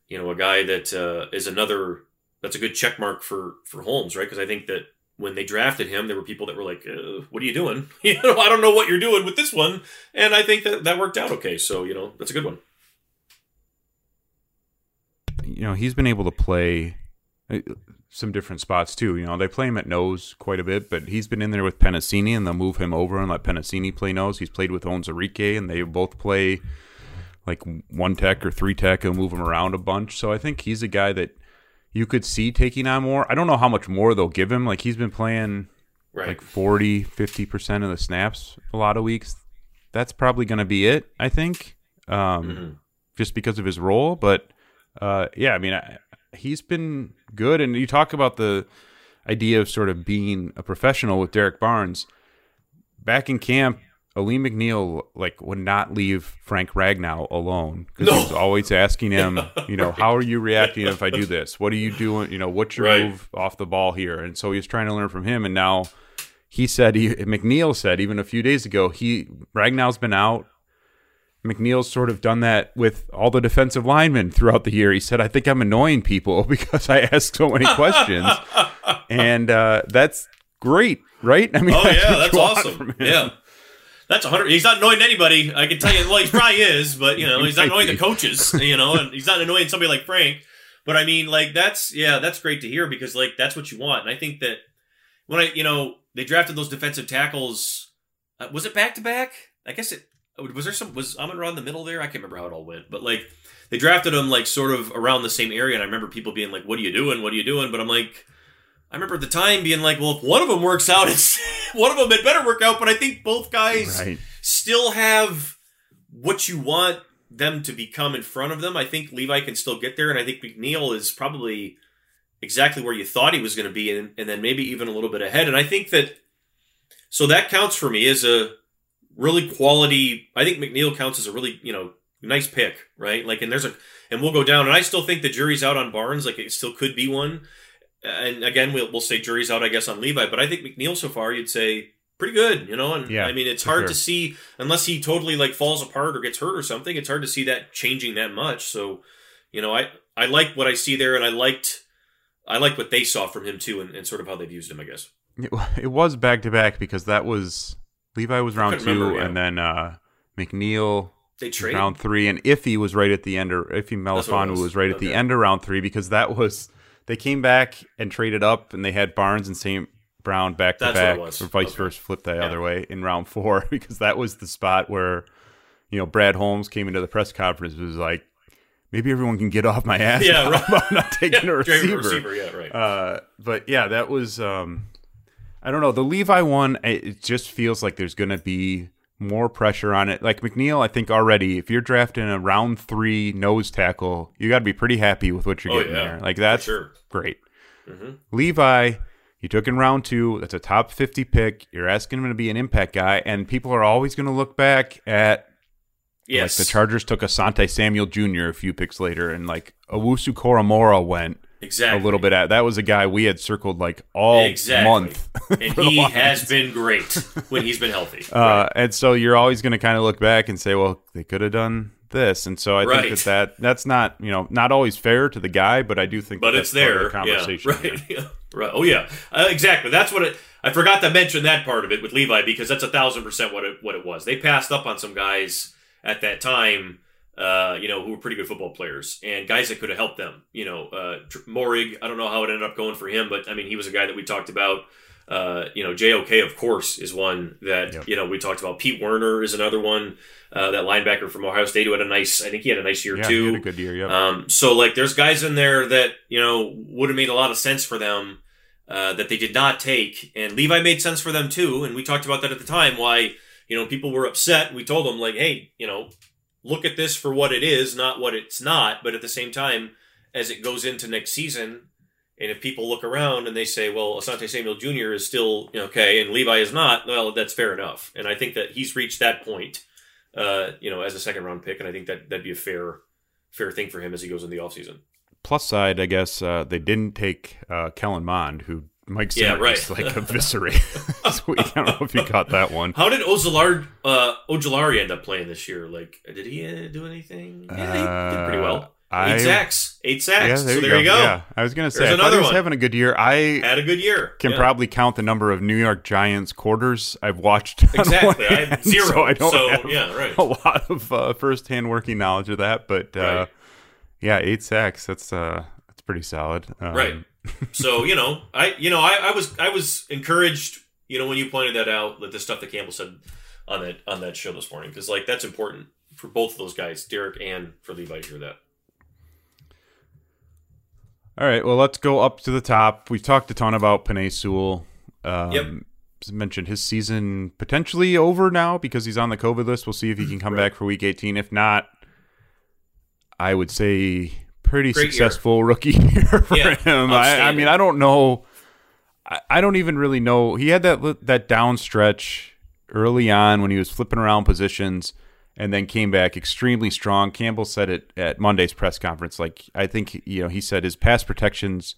you know, a guy that uh, is another that's a good check mark for for Holmes, right? Because I think that when they drafted him, there were people that were like, uh, "What are you doing? You know, I don't know what you're doing with this one." And I think that that worked out okay. So you know, that's a good one. You know he's been able to play uh, some different spots too. You know they play him at nose quite a bit, but he's been in there with Penisini, and they'll move him over and let Penisini play nose. He's played with Onwuzurike, and they both play like one tech or three tech and move him around a bunch. So I think he's a guy that you could see taking on more. I don't know how much more they'll give him. Like he's been playing Right. like 40, 50% of the snaps a lot of weeks. that's probably going to be it. I think, um, Mm-hmm. just because of his role. But uh, yeah, I mean, I, he's been good. And you talk about the idea of sort of being a professional with Derrick Barnes back in camp. Alim McNeill like would not leave Frank Ragnow alone because he was always asking him, you know, how are you reacting if I do this? What are you doing? You know, what's your Right. move off the ball here? And so he was trying to learn from him. And now he said he McNeil said even a few days ago he Ragnow's been out. McNeill's sort of done that with all the defensive linemen throughout the year. He said, "I think I'm annoying people because I ask so many questions," and uh, that's great, right? I mean, Oh that's yeah, that's awesome. Yeah. That's a hundred. He's not annoying anybody. I can tell you. Well, he probably is, but you know, he's not annoying the coaches. You know, and he's not annoying somebody like Frank. But I mean, like that's yeah, that's great to hear because like that's what you want. And I think that when I you know they drafted those defensive tackles, uh, was it back to back? I guess it was there some was Amon Ra in the middle there. I can't remember how it all went, but like they drafted him like sort of around the same area. And I remember people being like, "What are you doing? What are you doing?" But I'm like. I remember at the time being like, well, if one of them works out, it's one of them it better work out. But I think both guys Right. still have what you want them to become in front of them. I think Levi can still get there, and I think McNeill is probably exactly where you thought he was going to be, and, and then maybe even a little bit ahead. And I think that so that counts for me as a really quality. I think McNeill counts as a really you know nice pick, right? Like, and there's a and we'll go down, and I still think the jury's out on Barnes. Like, it still could be one. And again, we'll, we'll say jury's out, I guess, on Levi. But I think McNeill so far, you'd say pretty good, you know. And Yeah, I mean, it's hard sure. to see unless he totally like falls apart or gets hurt or something. It's hard to see that changing that much. So, you know, I I like what I see there, and I liked I like what they saw from him too, and, and sort of how they've used him. I guess. It, it was back to back because that was Levi was round two, remember, yeah. and then uh, McNeill They trade. round three, and Iffy was right at the end, or Iffy what was. was. right at the end of round three because that was they came back and traded up, and they had Barnes and St. Brown back to That's what it back, or vice Okay. versa, flip the Yeah. other way in round four because that was the spot where you know Brad Holmes came into the press conference and was like. Maybe everyone can get off my ass Yeah, right. about not taking a receiver. receiver, yeah, right. Uh, but yeah, that was um, I don't know. The Levi one, it just feels like there's going to be more pressure on it. Like McNeill, I think already, if you're drafting a round three nose tackle, you got to be pretty happy with what you're Oh, getting yeah, there. Like that's sure. great. hmm Levi, you took in round two. That's a top 50 pick. You're asking him to be an impact guy, and people are always going to look back at Yes, like the Chargers took Asante Samuel Jr. a few picks later, and like Owusu-Koramoah went exactly a little bit at. That was a guy we had circled like all Exactly. month. and he has been great when he's been healthy. Uh, and so you're always going to kind of look back and say, well, they could have done this. And so I Right. think that, that that's not, you know, not always fair to the guy, but I do think but that it's there. the conversation. Yeah, right. Yeah, right. Oh yeah, uh, exactly. That's what it. I forgot to mention that part of it with Levi because that's a thousand percent what it what it was. They passed up on some guys at that time. Uh, you know, who were pretty good football players and guys that could have helped them. You know, uh, Moehrig. I don't know how it ended up going for him, but I mean, he was a guy that we talked about. Uh, you know, JOK, of course, is one that Yep. you know we talked about. Pete Werner is another one. Uh, that linebacker from Ohio State who had a nice. I think he had a nice year Yeah, too. he had a good year. Yep. Um, so like, there's guys in there that you know would have made a lot of sense for them uh, that they did not take, and Levi made sense for them too. And we talked about that at the time. Why you know people were upset. We told them like, hey, you know, look at this for what it is, not what it's not. But at the same time, as it goes into next season, and if people look around and they say, well, Asante Samuel Jr. is still okay, and Levi is not, well, that's fair enough. And I think that he's reached that point, uh, you know, as a second round pick, and I think that that'd be a fair fair thing for him as he goes in the offseason. Plus side, I guess uh, they didn't take uh, Kellen Mond, who Mike Yeah, right. just like eviscerated. this week. I don't know if you caught that one. How did Ojulari, uh, Ojulari end up playing this year? Like, did he uh, do anything? Yeah, he did pretty well. Uh, I- Eight sacks. Eight sacks. Yeah, so there, there you, go. go. Yeah, I was gonna say There's I another was one. having a good year. I Had a good year. can Yeah. probably count the number of New York Giants quarters I've watched. Exactly. I zero. So I don't So, have yeah, right. a lot of uh, first-hand working knowledge of that. But uh, Right. yeah, eight sacks. That's uh, that's pretty solid. Um, Right. so you know, I you know, I, I was I was encouraged. You know, when you pointed that out, that the stuff that Campbell said on that on that show this morning, because like that's important for both of those guys, Derrick and for Levi to hear that. All right. Well, let's go up to the top. We've talked a ton about Penei Sewell. Um, Yep. mentioned his season potentially over now because he's on the COVID list. We'll see if he can come Right. back for Week 18. If not, I would say pretty Great year. successful rookie year for Yeah, him. I, I mean, I don't know. I, I don't even really know. He had that that down stretch early on when he was flipping around positions and then came back extremely strong. Campbell said it at Monday's press conference. Like I think you know he said his pass protections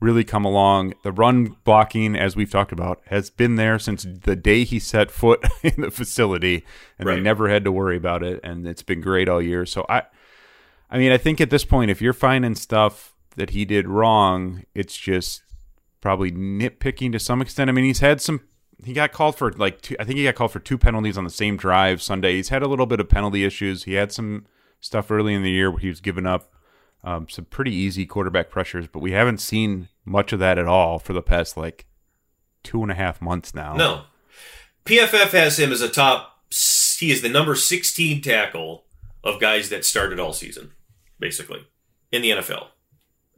really come along. The run blocking, as we've talked about, has been there since the day he set foot in the facility, and they never had to worry about it. And it's been great all year. So I, I mean, I think at this point, if you're finding stuff that he did wrong, it's just probably nitpicking to some extent. I mean, he's had some. He got called for like two, I think he got called for two penalties on the same drive Sunday. He's had a little bit of penalty issues. He had some stuff early in the year where he was giving up um, some pretty easy quarterback pressures, but we haven't seen much of that at all for the past like two and a half months now. No. PFF has him as a top. He is the number 16 tackle of guys that started all season, basically, in the NFL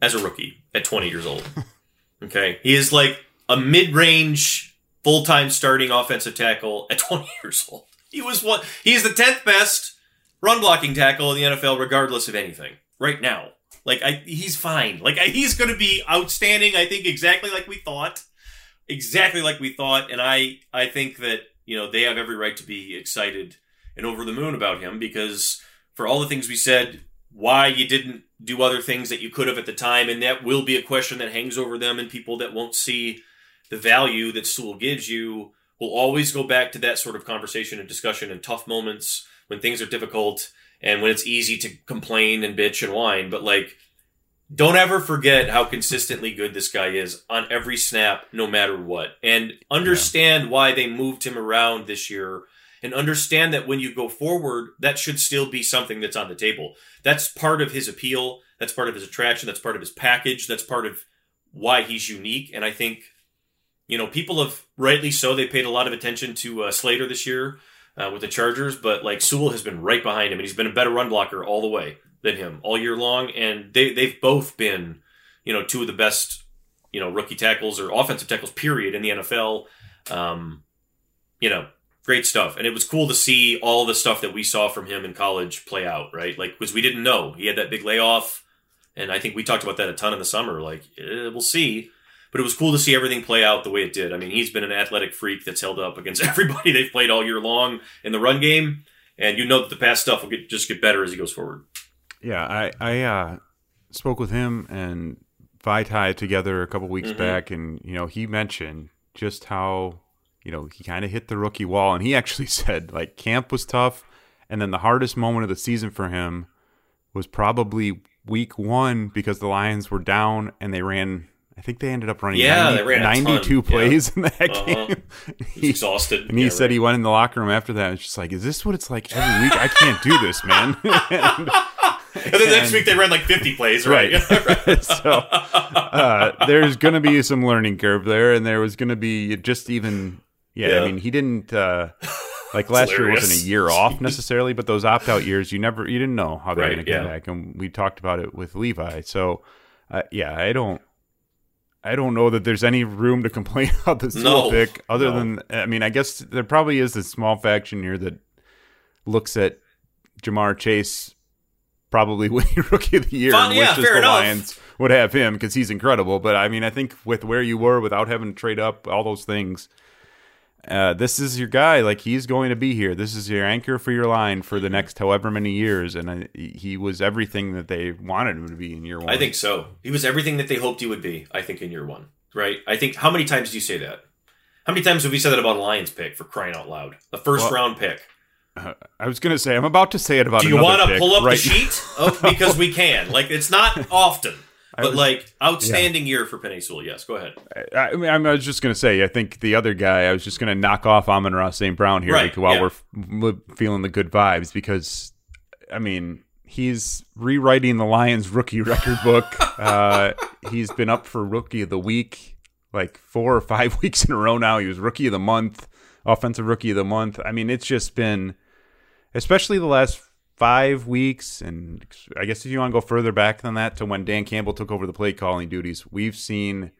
as a rookie at 20 years old. okay. He is like a mid range, full time starting offensive tackle at 20 years old. He was one. He is the 10th best run blocking tackle in the NFL, regardless of anything, right now. Like, I, he's fine. Like, I, he's going to be outstanding, I think, exactly like we thought exactly like we thought and i i think that you know they have every right to be excited and over the moon about him because for all the things we said why you didn't do other things that you could have at the time and that will be a question that hangs over them and people that won't see the value that Sewell gives you will always go back to that sort of conversation and discussion in tough moments when things are difficult and when it's easy to complain and bitch and whine but like don't ever forget how consistently good this guy is on every snap, no matter what. And understand why they moved him around this year. And understand that when you go forward, that should still be something that's on the table. That's part of his appeal. That's part of his attraction. That's part of his package. That's part of why he's unique. And I think, you know, people have rightly so. They paid a lot of attention to uh, Slater this year uh, with the Chargers, but like Sewell has been right behind him, and he's been a better run blocker all the way than him all year long. And they they've both been, you know, two of the best, you know, rookie tackles or offensive tackles period in the NFL. Um, you know, great stuff. And it was cool to see all the stuff that we saw from him in college play out, right? Like, because we didn't know he had that big layoff, and I think we talked about that a ton in the summer. Like, eh, we'll see. But it was cool to see everything play out the way it did. I mean, he's been an athletic freak that's held up against everybody they've played all year long in the run game, and you know that the past stuff will get just get better as he goes forward. Yeah, I I uh, spoke with him and Vitae together a couple weeks Mhm. back, and you know he mentioned just how you know he kind of hit the rookie wall, and he actually said like camp was tough, and then the hardest moment of the season for him was probably week one because the Lions were down and they ran. I think they ended up running Yeah, 90 they ran a ton, 92 yeah. plays in that Uh-huh. game. He- exhausted. and he Yeah, said right. he went in the locker room after that and was just like, "Is this what it's like every week? I can't do this, man." And- And then next week they ran like 50 plays, right? Right. so uh, there's going to be some learning curve there, and there was going to be just even, yeah, Yeah. I mean, he didn't. Uh, like last year wasn't a year off necessarily, but those opt out years, you never, you didn't know how they were Right, going to come yeah. back, and we talked about it with Levi. So, uh, yeah, I don't, I don't know that there's any room to complain about the Sewell No, pick, other no. than, I mean, I guess there probably is a small faction here that looks at Ja'Marr Chase probably winning Rookie of the Year Fine, and yeah, wishes fair the enough. Lions would have him because he's incredible. But I mean, I think with where you were without having to trade up, all those things, uh, this is your guy. Like he's going to be here. This is your anchor for your line for the next however many years, and I, he was everything that they wanted him to be in year one. I think so. He was everything that they hoped he would be, I think, in year one, right? I think, how many times do you say that? How many times have we said that about a Lions pick for crying out loud? The first Well, round pick. Uh, I was going to say I'm about to say it about. Do you want to pull up right the sheet? oh, because we can. Like, it's not often, but was- like, outstanding year for Penei Sewell. Yes, go ahead. I, I mean, I was just going to say, I think the other guy, I was just going to knock off Amon-Ra St. Brown here Right, like, while yeah. we're feeling the good vibes because, I mean, he's rewriting the Lions rookie record book. uh, he's been up for rookie of the week like four or five weeks in a row now. He was rookie of the month, offensive rookie of the month. I mean, it's just been, especially the last five weeks, and I guess if you want to go further back than that to when Dan Campbell took over the play calling duties, we've seen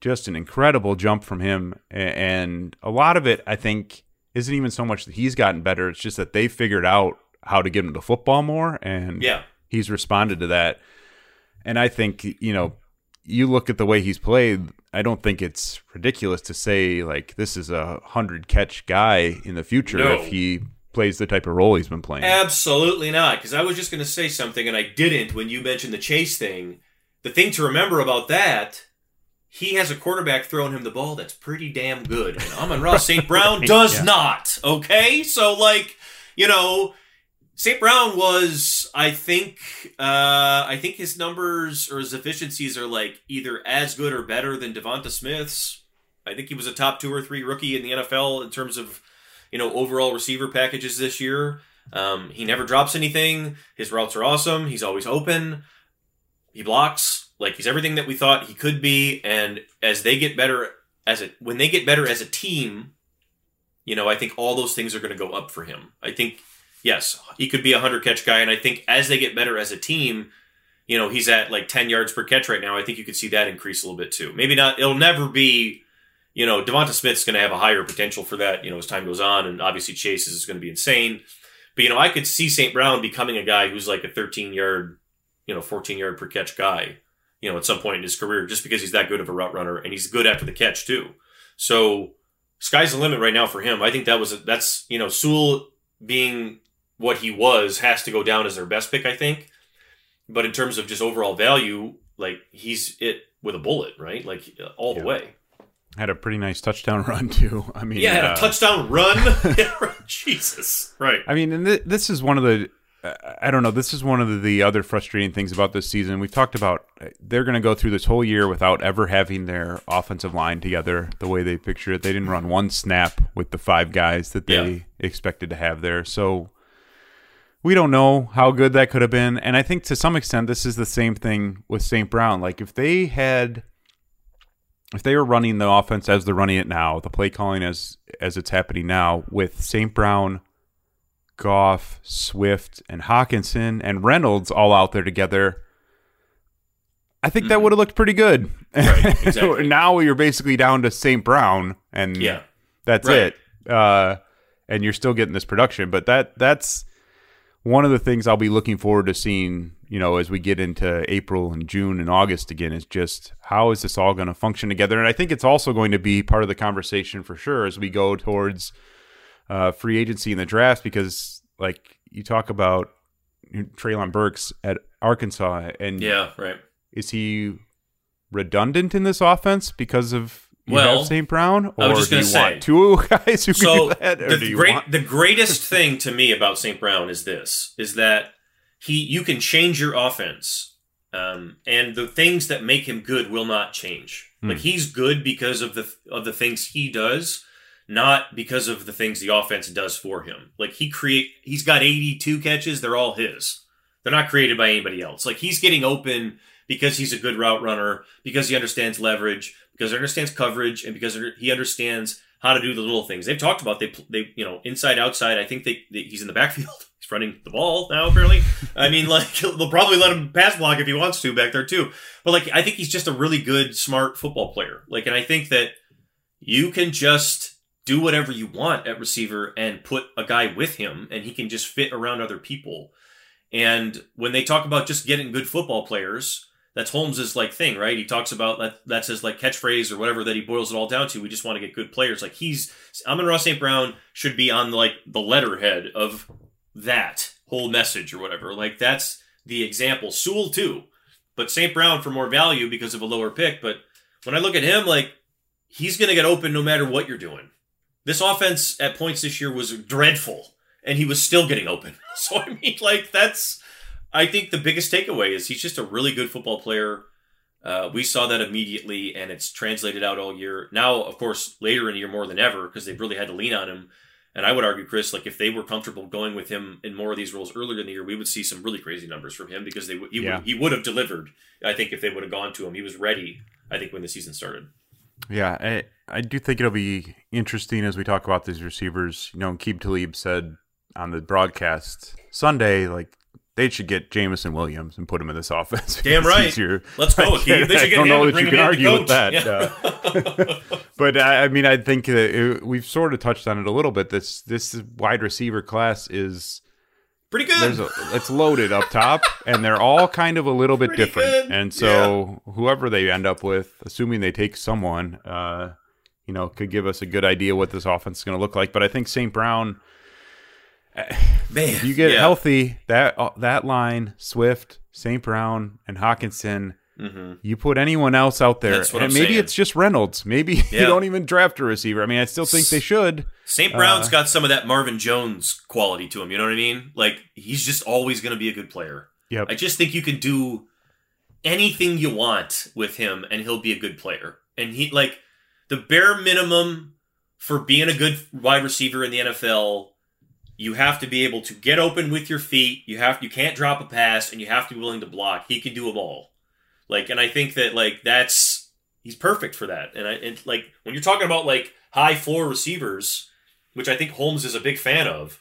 just an incredible jump from him, and a lot of it, I think, isn't even so much that he's gotten better. It's just that they figured out how to get him the football more, and Yeah. he's responded to that. And I think you know, you look at the way he's played. I don't think it's ridiculous to say like this is a hundred catch guy in the future No. if he plays the type of role he's been playing. Absolutely not. Because I was just going to say something and I didn't when you mentioned the chase thing. The thing to remember about that, he has a quarterback throwing him the ball that's pretty damn good. And Amon Ross St. Brown does Yeah. not. Okay? So, like, you know, St. Brown was, I think, uh, I think his numbers or his efficiencies are like either as good or better than DeVonta Smith's. I think he was a top two or three rookie in the NFL in terms of, you know, overall receiver packages this year. Um, he never drops anything. His routes are awesome. He's always open. He blocks like he's everything that we thought he could be. And as they get better as a when they get better as a team, you know, I think all those things are going to go up for him. I think yes, he could be a hundred catch guy, and I think as they get better as a team, you know, he's at like ten yards per catch right now. I think you could see that increase a little bit too. Maybe not. It'll never be. You know, DeVonta Smith's going to have a higher potential for that. You know, as time goes on, and obviously Chase is going to be insane. But you know, I could see St. Brown becoming a guy who's like a 13 yard, you know, 14 yard per catch guy. You know, at some point in his career, just because he's that good of a route runner and he's good after the catch too. So, sky's the limit right now for him. I think that was that's you know, Sewell being what he was has to go down as their best pick. I think, but in terms of just overall value, like he's it with a bullet, right? Like all the Yeah. way. Had a pretty nice touchdown run too. I mean, Yeah, had uh, a touchdown run. Jesus, right? I mean, and th- this is one of the. uh, I don't know. This is one of the, the other frustrating things about this season. We've talked about uh, they're going to go through this whole year without ever having their offensive line together the way they picture it. They didn't run one snap with the five guys that they Yeah. expected to have there. So we don't know how good that could have been. And I think to some extent, this is the same thing with St. Brown. Like if they had if they were running the offense as they're running it now, the play calling as as it's happening now, with St. Brown, Goff, Swift, and Hockenson and Reynolds all out there together, I think that would have looked pretty good. Mm-hmm. Right, exactly. now you're basically down to St. Brown, and Yeah. that's Right. it. Uh, and you're still getting this production, but that that's one of the things I'll be looking forward to seeing. You know, as we get into April and June and August again, is just how is this all going to function together? And I think it's also going to be part of the conversation for sure as we go towards uh, free agency in the draft, because like you talk about Treylon Burks at Arkansas, and Yeah, right. is he redundant in this offense because of you Well, have St. Brown, I was or just do you say. want two guys who So can do that, or the great, want? the greatest thing to me about St. Brown is this: is that he you can change your offense, um, and the things that make him good will not change. Hmm. Like he's good because of the of the things he does, not because of the things the offense does for him. Like he create, he's got eighty two catches; they're all his. They're not created by anybody else. Like he's getting open because he's a good route runner, because he understands leverage, because he understands coverage, and because he understands how to do the little things. They've talked about they they you know inside outside. I think they, they he's in the backfield. He's running the ball now. Apparently, I mean like they'll probably let him pass block if he wants to back there too. But like I think he's just a really good, smart football player. Like, and I think that you can just do whatever you want at receiver and put a guy with him, and he can just fit around other people. And when they talk about just getting good football players, that's Holmes's like thing, right? He talks about that. That's his like catchphrase or whatever that he boils it all down to. We just want to get good players. Like he's Amon-Ra St. Brown should be on like the letterhead of that whole message or whatever. Like that's the example. Sewell too, but St. Brown for more value because of a lower pick. But when I look at him, like he's to get open no matter what you're doing. This offense at points this year was dreadful, and he was still getting open. So I mean, like that's I think the biggest takeaway is he's just a really good football player. Uh, we saw that immediately, and it's translated out all year. Now, of course, later in the year more than ever because they've really had to lean on him. And I would argue, Chris, like if they were comfortable going with him in more of these roles earlier in the year, we would see some really crazy numbers from him because they would he, Yeah. would, he would have delivered. I think if they would have gone to him, he was ready. I think when the season started. Yeah, I, I do think it'll be interesting as we talk about these receivers. You know, Aqib Talib said on the broadcast Sunday, like they should get Jameson Williams and put him in this offense. Damn right. easier. Let's go, I, Keith. They should I get don't know that you can argue with that. coach. uh, but I, I mean, I think that it, we've sort of touched on it a little bit. This this wide receiver class is Pretty good. a, it's loaded up top, and they're all kind of a little bit Pretty different. good. And so whoever they end up with, assuming they take someone, uh, you know, could give us a good idea what this offense is going to look like. But I think St. Brown, Man, you get yeah. healthy, that uh, that line, Swift, St. Brown, and Hockenson. Mm-hmm. You put anyone else out there, That's what and I'm maybe saying. it's just Reynolds. Maybe Yeah. you don't even draft a receiver. I mean, I still think they should. St. Brown's got some of that Marvin Jones quality to him. You know what I mean? Like he's just always going to be a good player. Yep. I just think you can do anything you want with him, and he'll be a good player. And he like the bare minimum for being a good wide receiver in the NFL. You have to be able to get open with your feet. You have you can't drop a pass, and you have to be willing to block. He can do them all. Like, and I think that like that's he's perfect for that. And I and like when you're talking about like high floor receivers, which I think Holmes is a big fan of,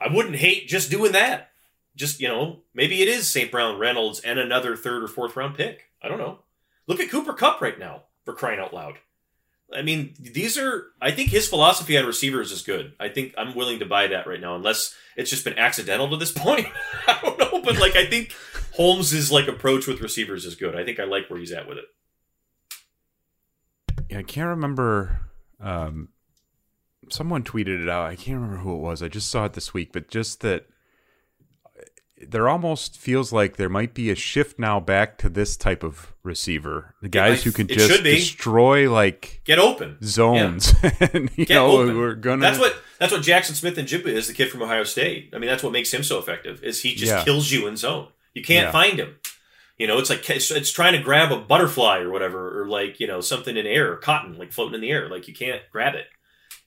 I wouldn't hate just doing that. Just you know, maybe it is St. Brown, Reynolds, and another third or fourth round pick. I don't know. Look at Cooper Kupp right now for crying out loud. I mean, these are. I think his philosophy on receivers is good. I think I'm willing to buy that right now, unless it's just been accidental to this point. I don't know, but like I think Holmes's like approach with receivers is good. I think I like where he's at with it. Yeah, I can't remember. Um, someone tweeted it out. I can't remember who it was. I just saw it this week, but just that there almost feels like there might be a shift now back to this type of receiver. The guys who can just destroy like Get open. zones. and, you Get know, open. we're gonna. That's what that's what Jaxon Smith-Njigba is, the kid from Ohio State. I mean, that's what makes him so effective. Is he just Yeah. kills you in zone. You can't Yeah. find him. You know, it's like it's, it's trying to grab a butterfly or whatever, or like you know something in air, cotton like floating in the air. Like you can't grab it.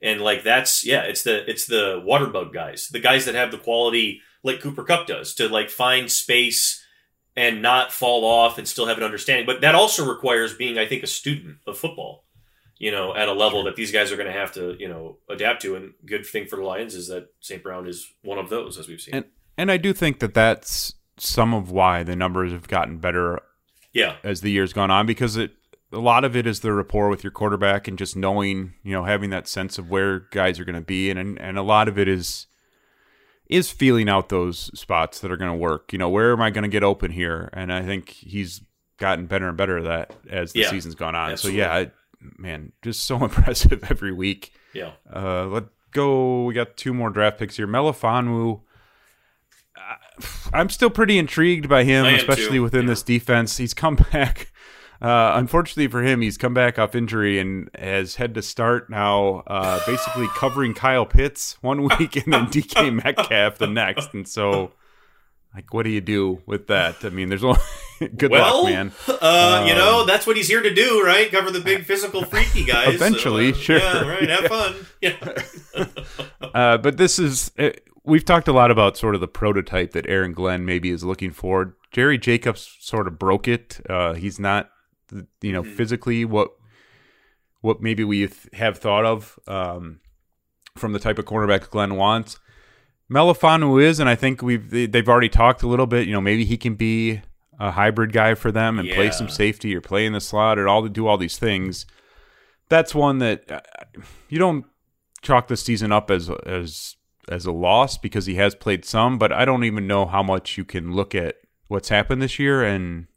And like that's yeah, it's the it's the water bug guys, the guys that have the quality like Cooper Kupp does to like find space and not fall off and still have an understanding. But that also requires being, I think, a student of football. You know, at a level that these guys are going to have to you know adapt to. And good thing for the Lions is that St. Brown is one of those, as we've seen. and and I do think that that's some of why the numbers have gotten better yeah, as the years gone on because it a lot of it is the rapport with your quarterback and just knowing you know having that sense of where guys are going to be and, and and a lot of it is is feeling out those spots that are going to work you know where am i going to get open here and i think he's gotten better and better at that as the Yeah, season's gone on absolutely. so yeah I, man just so impressive every week yeah. uh, let go. We got two more draft picks here. Melifonwu. I'm still pretty intrigued by him, especially too, within yeah. this defense. He's come back. Uh, unfortunately for him, he's come back off injury and has had to start now, uh, basically covering Kyle Pitts one week and then DK Metcalf the next. And so, like, what do you do with that? I mean, there's only good well, luck, man. Uh, you Um, know that's what he's here to do, right? Cover the big physical freaky guys. Eventually, So, uh, sure. Yeah, right. Have fun. Yeah. Uh, but this is uh, we've talked a lot about sort of the prototype that Aaron Glenn maybe is looking for. Jerry Jacobs sort of broke it. Uh, he's not, you know, Mhm. physically what what maybe we have thought of um, from the type of cornerback Glenn wants. Melifonwu is, and I think we've they- they've already talked a little bit. You know, maybe he can be a hybrid guy for them and play some safety or play in the slot or all to do all these things. That's one that uh, you don't chalk the season up as as as a loss because he has played some, but I don't even know how much you can look at what's happened this year and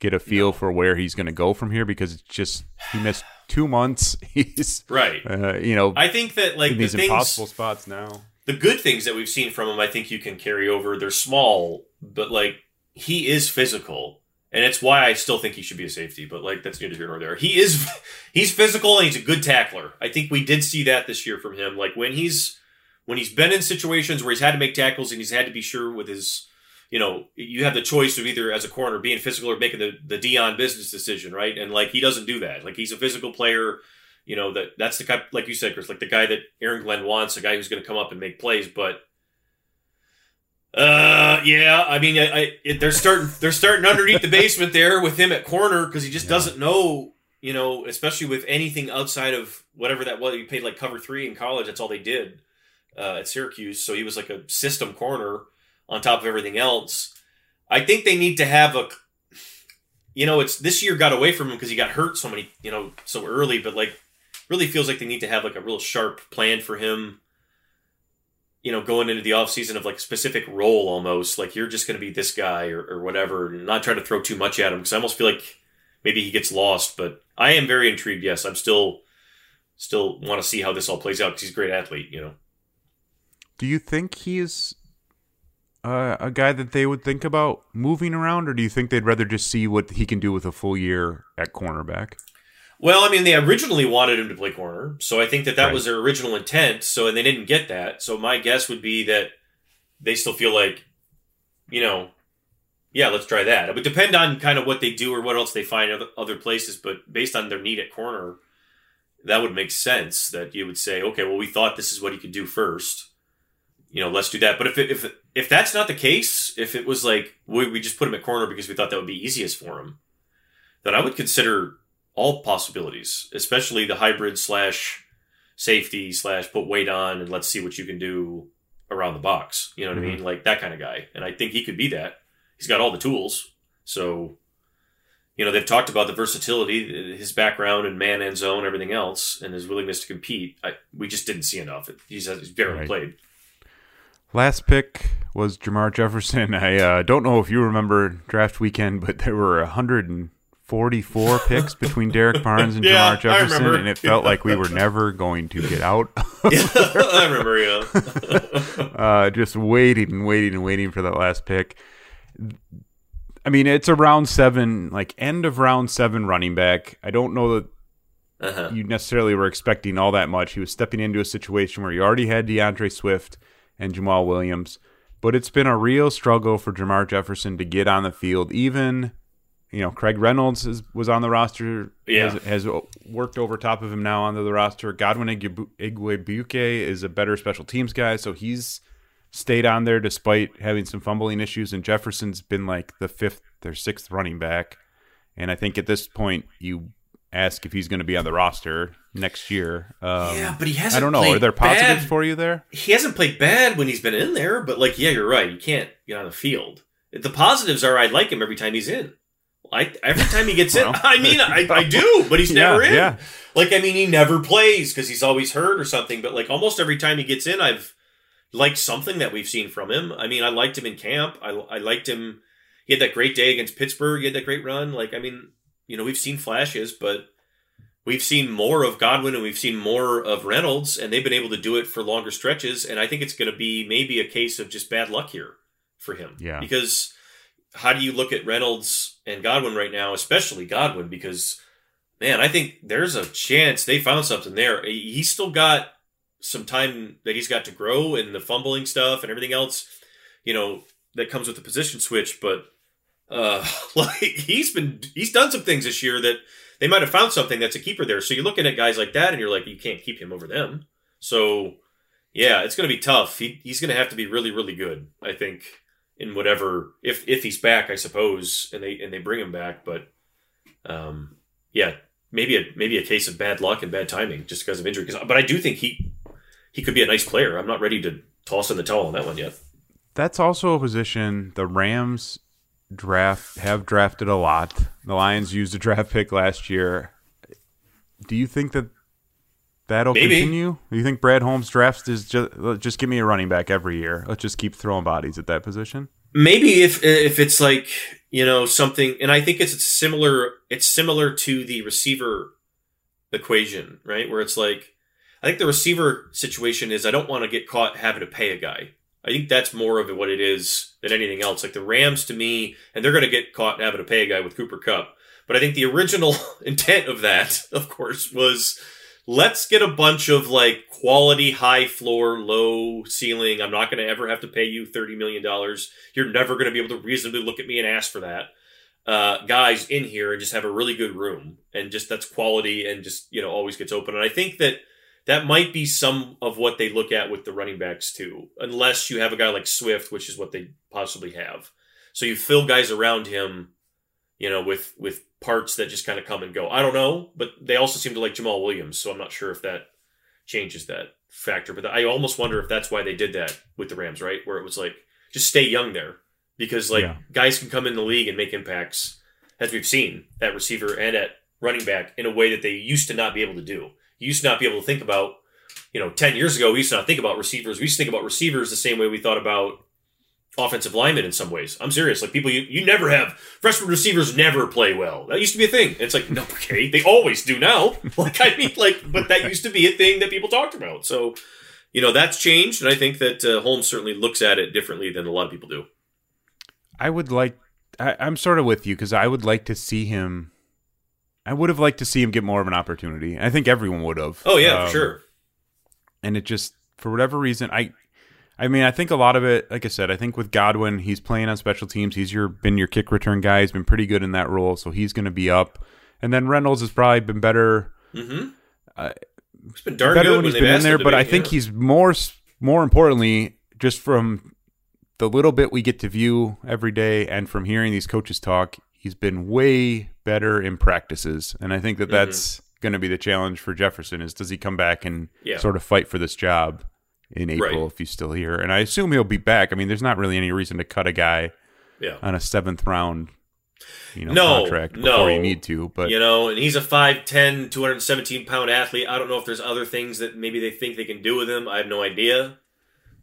get a feel No. for where he's going to go from here because it's just he missed two months. He's Right. uh, you know I think that like these things, impossible spots now. the good things that we've seen from him, I think you can carry over. They're small, but like he is physical, and it's why I still think he should be a safety. But like that's neither here nor there. He is he's physical and he's a good tackler. I think we did see that this year from him. Like when he's when he's been in situations where he's had to make tackles and he's had to be sure with his. You know, you have the choice of either as a corner being physical or making the, the Deion business decision, right? And like he doesn't do that. Like he's a physical player you know that that's the guy like you said chris like the guy that aaron glenn wants a guy who's going to come up and make plays but uh yeah i mean i, I it, they're starting they're starting underneath the basement there with him at corner because he just Yeah. doesn't know you know especially with anything outside of whatever that was he played like cover three in college that's all they did uh, at syracuse so he was like a system corner on top of everything else. I think they need to have a you know, it's this year got away from him because he got hurt so many, you know, so early, but like really feels like they need to have like a real sharp plan for him. You know, going into the offseason of like specific role almost, like you're just going to be this guy or, or whatever, and not try to throw too much at him because I almost feel like maybe he gets lost. But I am very intrigued. Yes, I'm still still want to see how this all plays out because he's a great athlete. You know. Do you think he's uh, a guy that they would think about moving around, or do you think they'd rather just see what he can do with a full year at cornerback? Well, I mean, they originally wanted him to play corner, so I think that that right. was their original intent. So, and they didn't get that. So, my guess would be that they still feel like, you know, yeah, let's try that. It would depend on kind of what they do or what else they find other, other places. But based on their need at corner, that would make sense. That you would say, okay, well, we thought this is what he could do first. You know, let's do that. But if it, if if that's not the case, if it was like we, we just put him at corner because we thought that would be easiest for him, then I would consider all possibilities, especially the hybrid slash safety slash put weight on and let's see what you can do around the box. You know what mm-hmm. I mean? Like that kind of guy. And I think he could be that. He's got all the tools. So, you know, they've talked about the versatility, his background and man and zone, everything else, and his willingness to compete. I, we just didn't see enough. He's, he's barely right. played. Last pick was Jermar Jefferson. I uh, don't know if you remember draft weekend, but there were 100 44 picks between Derrick Barnes and yeah, Jermar Jefferson, and it felt like we were never going to get out. yeah, I remember, yeah. uh, just waiting and waiting and waiting for that last pick. I mean, it's a round seven, like end of round seven running back. I don't know that uh-huh. you necessarily were expecting all that much. He was stepping into a situation where you already had D'Andre Swift and Jamaal Williams, but it's been a real struggle for Jermar Jefferson to get on the field, even you know, Craig Reynolds is, was on the roster. Yeah. Has, has, worked over top of him now onto the roster. Godwin Igwebuike is a better special teams guy, so he's stayed on there despite having some fumbling issues. And Jefferson's been like the fifth or sixth running back. And I think at this point, you ask if he's going to be on the roster next year. Um, yeah, but he hasn't. I don't know. Are there positives bad. for you there? He hasn't played bad when he's been in there, but like, yeah, you're right. You can't get on the field. The positives are I like him every time he's in. I every time he gets well, in, I mean, I, I do, but he's never yeah, in. Yeah. Like, I mean, he never plays because he's always hurt or something. But like, almost every time he gets in, I've liked something that we've seen from him. I mean, I liked him in camp. I, I liked him. He had that great day against Pittsburgh. He had that great run. Like, I mean, you know, we've seen flashes, but we've seen more of Godwin and we've seen more of Reynolds, and they've been able to do it for longer stretches. And I think it's going to be maybe a case of just bad luck here for him. Yeah, because how do you look at Reynolds and Godwin right now, especially Godwin? Because man, I think there's a chance they found something there. He's still got some time that he's got to grow in the fumbling stuff and everything else, you know, that comes with the position switch. But uh, like he's been he's done some things this year that they might have found something that's a keeper there. So you're looking at guys like that and you're like, you can't keep him over them. So yeah, it's going to be tough. He, he's going to have to be really, really good, I think in whatever if if he's back, I suppose, and they and they bring him back. But um, yeah, maybe a maybe a case of bad luck and bad timing just because of injury. But I do think he he could be a nice player. I'm not ready to toss in the towel on that one yet. That's also a position the Rams draft have drafted a lot. The Lions used a draft pick last year. Do you think that that'll Maybe. continue? Do you think Brad Holmes drafts is just just give me a running back every year? Let's just keep throwing bodies at that position. Maybe if if it's like you know something, and I think it's similar. It's similar to the receiver equation, right? Where it's like I think the receiver situation is I don't want to get caught having to pay a guy. I think that's more of what it is than anything else. Like the Rams to me, and they're going to get caught having to pay a guy with Cooper Kupp. But I think the original intent of that, of course, was let's get a bunch of like quality high floor low ceiling i'm not going to ever have to pay you $30 million you're never going to be able to reasonably look at me and ask for that uh, guys in here and just have a really good room and just that's quality and just you know always gets open and i think that that might be some of what they look at with the running backs too unless you have a guy like swift which is what they possibly have so you fill guys around him you know with with parts that just kind of come and go. I don't know, but they also seem to like Jamaal Williams, so I'm not sure if that changes that factor. But I almost wonder if that's why they did that with the Rams, right? Where it was like just stay young there because like Yeah. guys can come in the league and make impacts as we've seen at receiver and at running back in a way that they used to not be able to do. You used to not be able to think about, you know, 10 years ago, we used to not think about receivers. We used to think about receivers the same way we thought about offensive linemen in some ways. I'm serious. Like people, you, you never have freshman receivers never play well. That used to be a thing. It's like, no, okay, they always do now. Like, I mean, like, but that used to be a thing that people talked about. So, you know, that's changed. And I think that uh, Holmes certainly looks at it differently than a lot of people do. I would like. I, I'm sort of with you because I would like to see him. I would have liked to see him get more of an opportunity. I think everyone would have. Oh, yeah, Um, for sure. and it just for whatever reason i i mean i think a lot of it like i said i think with godwin he's playing on special teams he's your been your kick return guy he's been pretty good in that role so he's going to be up and then reynolds has probably been better Mm-hmm. Uh, it's been darn better good when he's been in there but be, i think yeah. he's more more importantly just from the little bit we get to view every day and from hearing these coaches talk he's been way better in practices and i think that Mm-hmm. that's going to be the challenge for jefferson is does he come back and Yeah. sort of fight for this job in april Right. if he's still here and i assume he'll be back i mean there's not really any reason to cut a guy yeah. on a seventh round you know No, contract no. before you need to but you know, and he's a 5'10", 217 pound athlete. I don't know if there's other things that maybe they think they can do with him. I have no idea.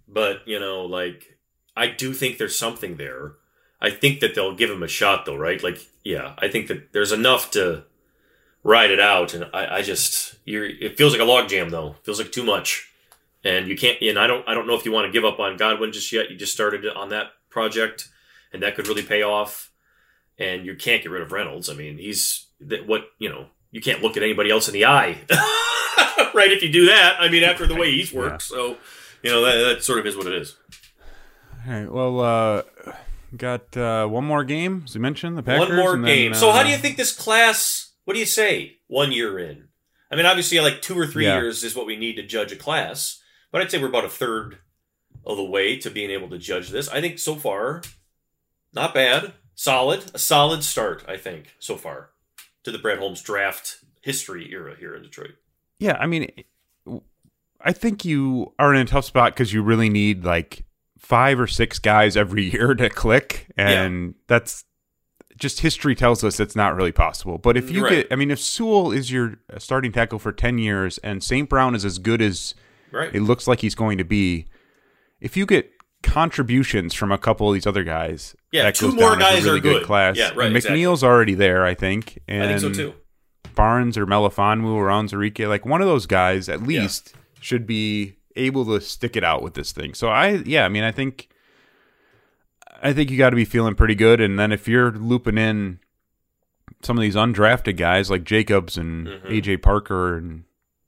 But, you know, like, I do think there's something there. I think that they'll give him a shot, though, right? Like, yeah, I think that there's enough to ride it out. And I, I just, you're, it feels like a logjam, though. feels like too much. And you can't, and I don't, I don't know if you want to give up on Godwin just yet. You just started on that project, and that could really pay off and you can't get rid of Reynolds. I mean, he's that what you know. You can't look at anybody else in the eye, right? If you do that, I mean, after the way he's worked, so you know that, that sort of is what it is. all right well uh got uh one more game as you mentioned the packers One more then, game. so, how uh, do you think this class? What do you say? One year in. I mean, obviously, like two or three Yeah. years is what we need to judge a class, but I'd say we're about a third of the way to being able to judge this. I think so far, not bad, solid, a solid start. I think so far to the Brad Holmes draft history era here in Detroit. Yeah, I mean, I think you are in a tough spot because you really need like five or six guys every year to click, and that's just history tells us it's not really possible. But if you Right. get, I mean, if Sewell is your uh, starting tackle for ten years and St. Brown is as good as Right. it looks like he's going to be, if you get contributions from a couple of these other guys, Yeah, that two more down as a guys really are good. class. Yeah, right, And exactly. McNeill's already there, I think. And I think so too. Barnes or Melifonwu or Onwuzurike, like one of those guys at least should be able to stick it out with this thing. So I yeah, I mean I think I think you got to be feeling pretty good and then if you're looping in some of these undrafted guys like Jacobs and Mhm. AJ Parker and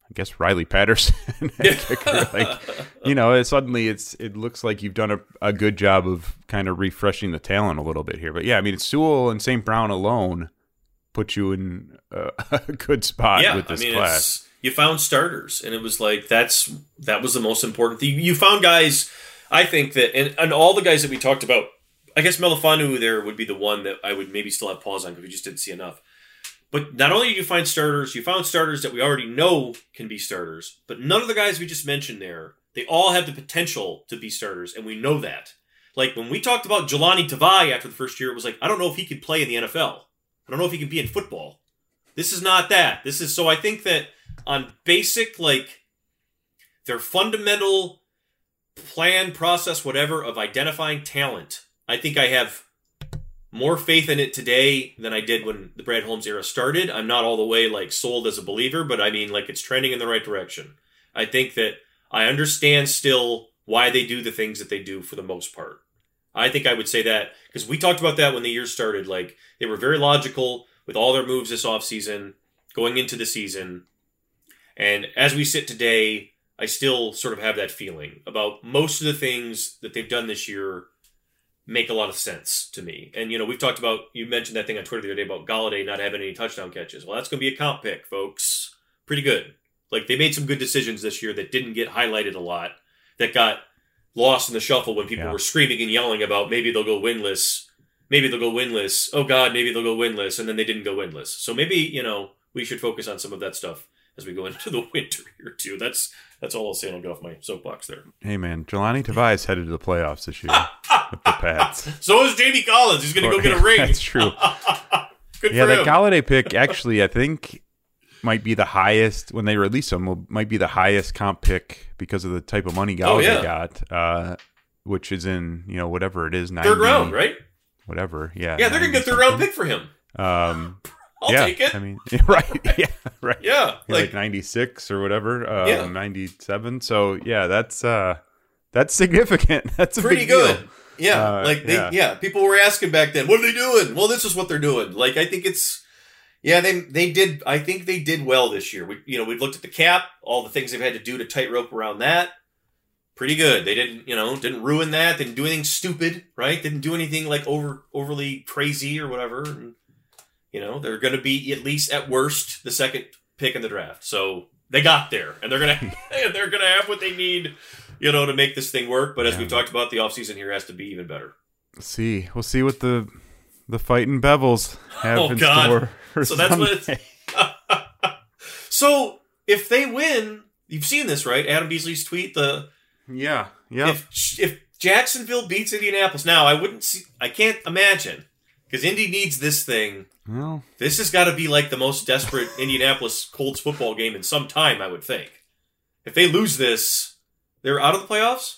I guess Riley Patterson kicker, like you know, it, suddenly it's it looks like you've done a, a good job of kind of refreshing the talent a little bit here. But yeah, I mean, Sewell and St. Brown alone put you in a, a good spot yeah, with this I mean, class. You found starters, and it was like that's that was the most important thing. You found guys. I think that, and, and all the guys that we talked about. I guess Melifonwu there would be the one that I would maybe still have pause on because we just didn't see enough. But not only did you find starters, you found starters that we already know can be starters. But none of the guys we just mentioned there, they all have the potential to be starters, and we know that. Like when we talked about Jahlani Tavai after the first year, it was like I don't know if he could play in the NFL. I don't know if he can be in football. This is not that. This is so I think that on basic like their fundamental plan, process, whatever of identifying talent, I think I have more faith in it today than I did when the Brad Holmes era started. I'm not all the way like sold as a believer, but I mean like it's trending in the right direction. I think that I understand still why they do the things that they do for the most part. I think I would say that because we talked about that when the year started. Like they were very logical with all their moves this offseason, going into the season. And as we sit today, I still sort of have that feeling about most of the things that they've done this year make a lot of sense to me. And you know, we've talked about you mentioned that thing on Twitter the other day about Golladay not having any touchdown catches. Well, that's going to be a comp pick, folks. Pretty good. Like they made some good decisions this year that didn't get highlighted a lot. That got lost in the shuffle when people Yeah. were screaming and yelling about maybe they'll go winless. Maybe they'll go winless. Oh God, maybe they'll go winless, and then they didn't go winless. So maybe you know we should focus on some of that stuff as we go into the winter here too. That's that's all I'll say. and I'll get off my soapbox there. Hey man, Jahlani Tavai is headed to the playoffs this year. with the Pats. So is Jamie Collins. He's going to go get a ring. That's true. Good yeah, that him. Golladay pick actually, I think, might be the highest when they release him. Might be the highest comp pick because of the type of money Golladay Oh, yeah. got, uh, which is in you know whatever it is, 90, Third round, right? Whatever, yeah, Yeah, they're going to get third round pick for him. Um, I'll yeah, take it. I mean, right, yeah, right. yeah, like, like, ninety six or whatever, um, Yeah. ninety seven. So yeah, that's uh, that's significant. That's pretty big deal. good. Yeah, Uh, like they, yeah. yeah. people were asking back then, what are they doing? Well, this is what they're doing. Like I think it's, yeah, they they did. I think they did well this year. We, you know, we've looked at the cap, all the things they've had to do to tightrope around that. Pretty good. They didn't, you know, didn't ruin that. Didn't do anything stupid, right? Didn't do anything like over overly crazy or whatever. And, you know, they're going to be at least at worst the second pick in the draft. So they got there, and they're gonna they're gonna have what they need, you know, to make this thing work. But as Yeah. we've talked about, the offseason here has to be even better. see. We'll see what the the fighting Bevells have Oh, in God. store. So that's what Sunday. So if they win, you've seen this, right? Adam Beasley's tweet. The Yeah, yeah. if if Jacksonville beats Indianapolis now, I wouldn't see. I can't imagine because Indy needs this thing. well, This has got to be like the most desperate Indianapolis Colts football game in some time. I would think. If they lose this, they're out of the playoffs.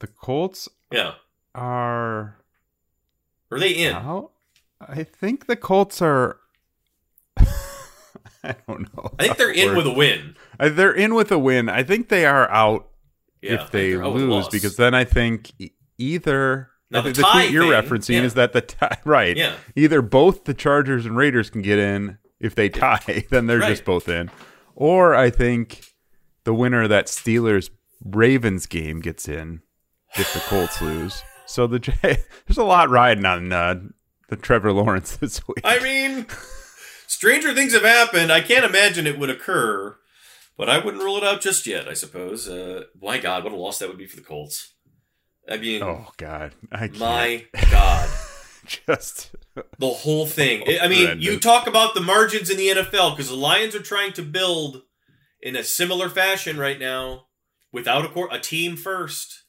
the Colts Yeah, are are they in? out. I think the Colts are. I don't know. I think they're in with a win. Uh, They're in with a win. I think they are out Yeah, if they they're out with a lose because then I think e- either Now, the the, tweet you're thing, referencing yeah. is that the tie right Yeah. either both the Chargers and Raiders can get in if they tie then they're just both in or I think the winner of that Steelers Ravens game gets in if the Colts lose so the J- there's a lot riding on uh, the Trevor Lawrence this week I mean, stranger things have happened. I can't imagine it would occur, but I wouldn't rule it out just yet. I suppose. Uh, my God, what a loss that would be for the Colts. I mean, oh God I can't my God, just the whole thing. I- mean, you talk about the margins in the NFL because the Lions are trying to build in a similar fashion right now without a a team first.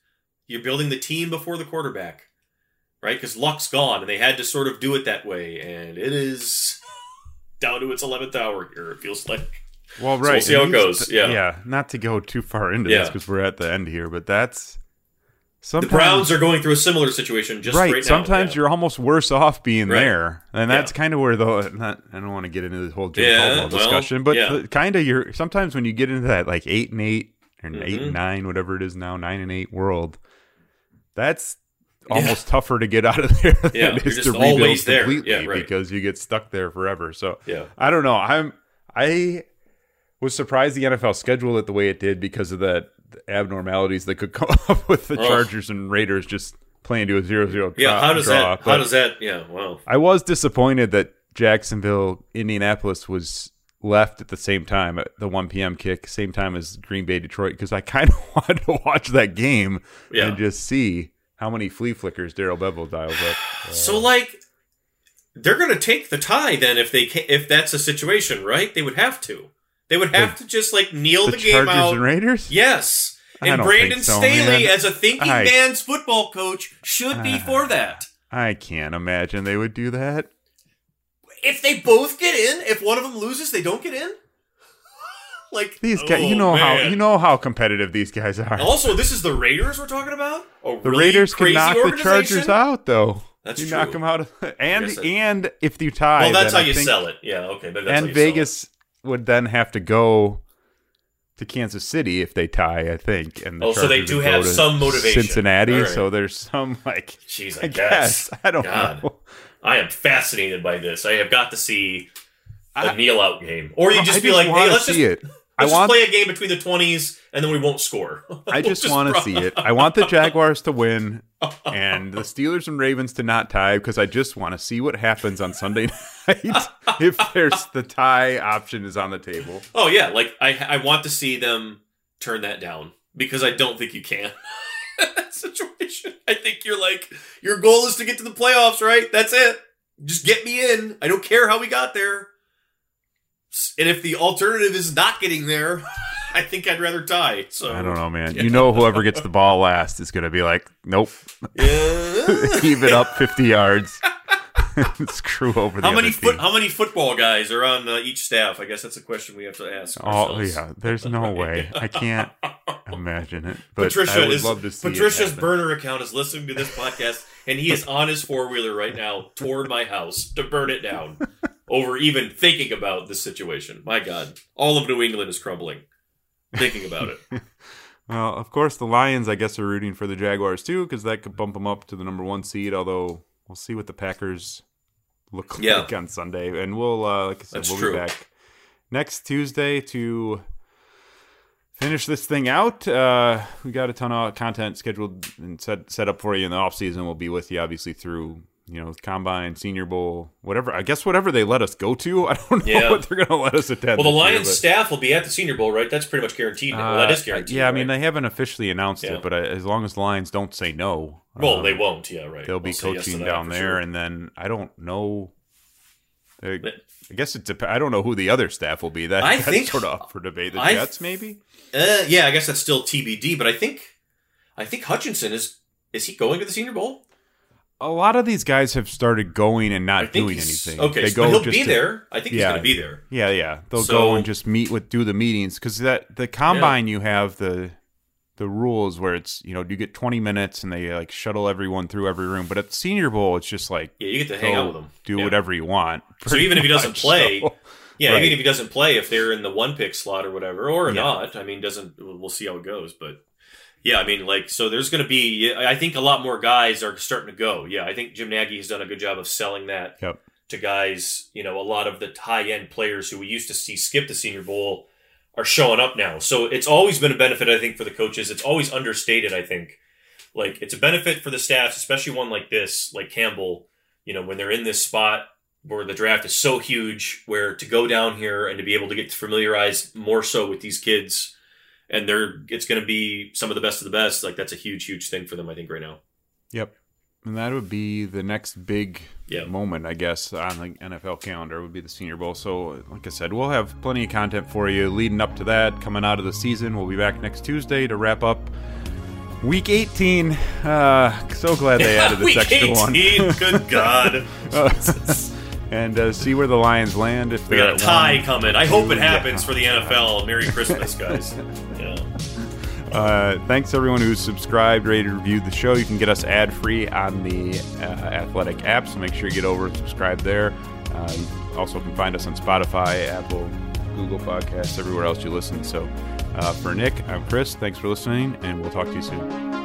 You're building the team before the quarterback, right? Because Luck's gone, and they had to sort of do it that way, and it is down to its eleventh hour here. It feels like. Well, So we'll right. see how it goes, yeah. yeah. Not to go too far into Yeah. this because we're at the end here, but that's sometimes The Browns are going through a similar situation just right, right. now. sometimes yeah. you're almost worse off being Right. there, and that's Yeah. kind of where the. Not, I don't want to get into this whole Jim Yeah, Caldwell well, discussion, but yeah. kind of you're sometimes when you get into that like eight and eight or eight Mhm. and nine, whatever it is now, nine and eight world. That's almost tougher to get out of there than Yeah, it you're just to rebuild always there. completely right. because you get stuck there forever. So yeah. I don't know. I'm I was surprised the NFL scheduled it the way it did because of the abnormalities that could come up with the Ugh. Chargers and Raiders just playing to a zero zero. Yeah, draw, how does draw. that? How But does that? Yeah, well, I was disappointed that Jacksonville, Indianapolis was left at the same time at the 1 p.m. kick, same time as Green Bay, Detroit, because I kind of wanted to watch that game Yeah. and just see how many flea flickers Darrell Bevell dials up. Uh, So like they're going to take the tie then if they can, if that's a situation, right? They would have to. They would have to just like kneel the the, game Chargers out. and Raiders? yes. And Brandon so, Staley man. as a thinking I- man's football coach should be Ah. for that. I can't imagine they would do that. If they both get in, if one of them loses, they don't get in? like These guys, oh, you know how you know how competitive these guys are. Also, this is the Raiders we're talking about? A The really Raiders can knock the Chargers out, though. That's you true. knock them out, of, and and if you tie, Well, that's how I you think- sell it. Yeah, okay. Maybe that's how and you sell it. Vegas would then have to go to Kansas City if they tie. I think. And the Oh, so they do have some motivation. Cincinnati, right. so there's some like Jeez, I, I guess. guess I don't God. know. I am fascinated by this. I have got to see a I- kneel out game, or you I just be like, "Hey, let's just, see it. I let's just want play a game between the twenties, and then we won't score." I We'll just want to see it. I want the Jaguars to win and the Steelers and Ravens to not tie because I just want to see what happens on Sunday night if there's the tie option is on the table. Oh yeah, like I I want to see them turn that down because I don't think you can. that situation. I think you're like your goal is to get to the playoffs, right? That's it. Just get me in. I don't care how we got there. And if the alternative is not getting there, I think I'd rather die. So I don't know, man. You know, whoever gets the ball last is going to be like, nope, Yeah. it up 50 yards, screw over the how many foot? How many football guys are on uh, each staff? I guess that's a question we have to ask. Oh ourselves. yeah, there's no way. I can't imagine it. But Patricia I would is love to see Patricia's burner account is listening to this podcast, and he is on his four wheeler right now toward my house to burn it down. Over even thinking about this situation. My God, all of New England is crumbling. Thinking about it. Well, of course, the Lions, I guess, are rooting for the Jaguars too, because that could bump them up to the number one seed. Although we'll see what the Packers look Yeah. like on Sunday, and we'll, uh, like I said, That's we'll true. be back next Tuesday to finish this thing out. Uh, we got a ton of content scheduled and set set up for you in the off season. We'll be with you obviously through. You know, combine, Senior Bowl, whatever. I guess whatever they let us go to. I don't know Yeah. what they're going to let us attend. Well, the this year, Lions staff will be at the Senior Bowl, right? That's pretty much guaranteed. well, that is Uh, guaranteed. Yeah, I mean right? they haven't officially announced Yeah. it, but uh, as long as the Lions don't say no, well, um, they won't. Yeah, right. They'll be say yes coaching that down there, sure. and then I don't know. I guess it dep- I don't know who the other staff will be. That I that's think- sort of up for debate. The I- Jets, maybe. Uh, yeah, I guess that's still TBD. But I think, I think Hutchinson is. Is he going to the Senior Bowl? A lot of these guys have started going and not doing anything. Okay, they so go he'll just be to- there. I think he's going to be there. Yeah, yeah. They'll So- go and just meet with do the meetings because that the combine you have the the rules where it's you know do you get 20 minutes and they like shuttle everyone through every room, but at the Senior Bowl it's just like Yeah, you get to hang out with them do Yeah. whatever you want. So even if he doesn't play, so- Yeah, Right. even if he doesn't play, if they're in the one pick slot or whatever, or Yeah. not, I mean, doesn't we'll see how it goes. But yeah, I mean, like, so there's going to be. I think a lot more guys are starting to go. Yeah, I think Jim Nagy has done a good job of selling that Yep. to guys. You know, a lot of the high end players who we used to see skip the Senior Bowl are showing up now. So it's always been a benefit, I think, for the coaches. It's always understated, I think. Like it's a benefit for the staffs, especially one like this, like Campbell. You know, when they're in this spot where the draft is so huge, where to go down here and to be able to get familiarized more so with these kids, and they're it's going to be some of the best of the best. Like that's a huge, huge thing for them, I think, right now. Yep. And that would be the next big Yeah. moment, I guess, on the NFL calendar would be the Senior Bowl. So, like I said, we'll have plenty of content for you leading up to that, coming out of the season. We'll be back next Tuesday to wrap up Week 18. Uh, so glad they added this extra one. 18, good God. and uh, see where the Lions land. If We got a tie one. coming. I hope it Yeah. happens for the NFL. Merry Christmas, guys. Yeah. Uh, thanks everyone who's subscribed, rated, reviewed the show. You can get us ad free on the uh, Athletic app, so make sure you get over and subscribe there. Uh, you also can find us on Spotify, Apple, Google Podcasts, everywhere else you listen. So uh, for Nick, I'm Chris. Thanks for listening, and we'll talk to you soon.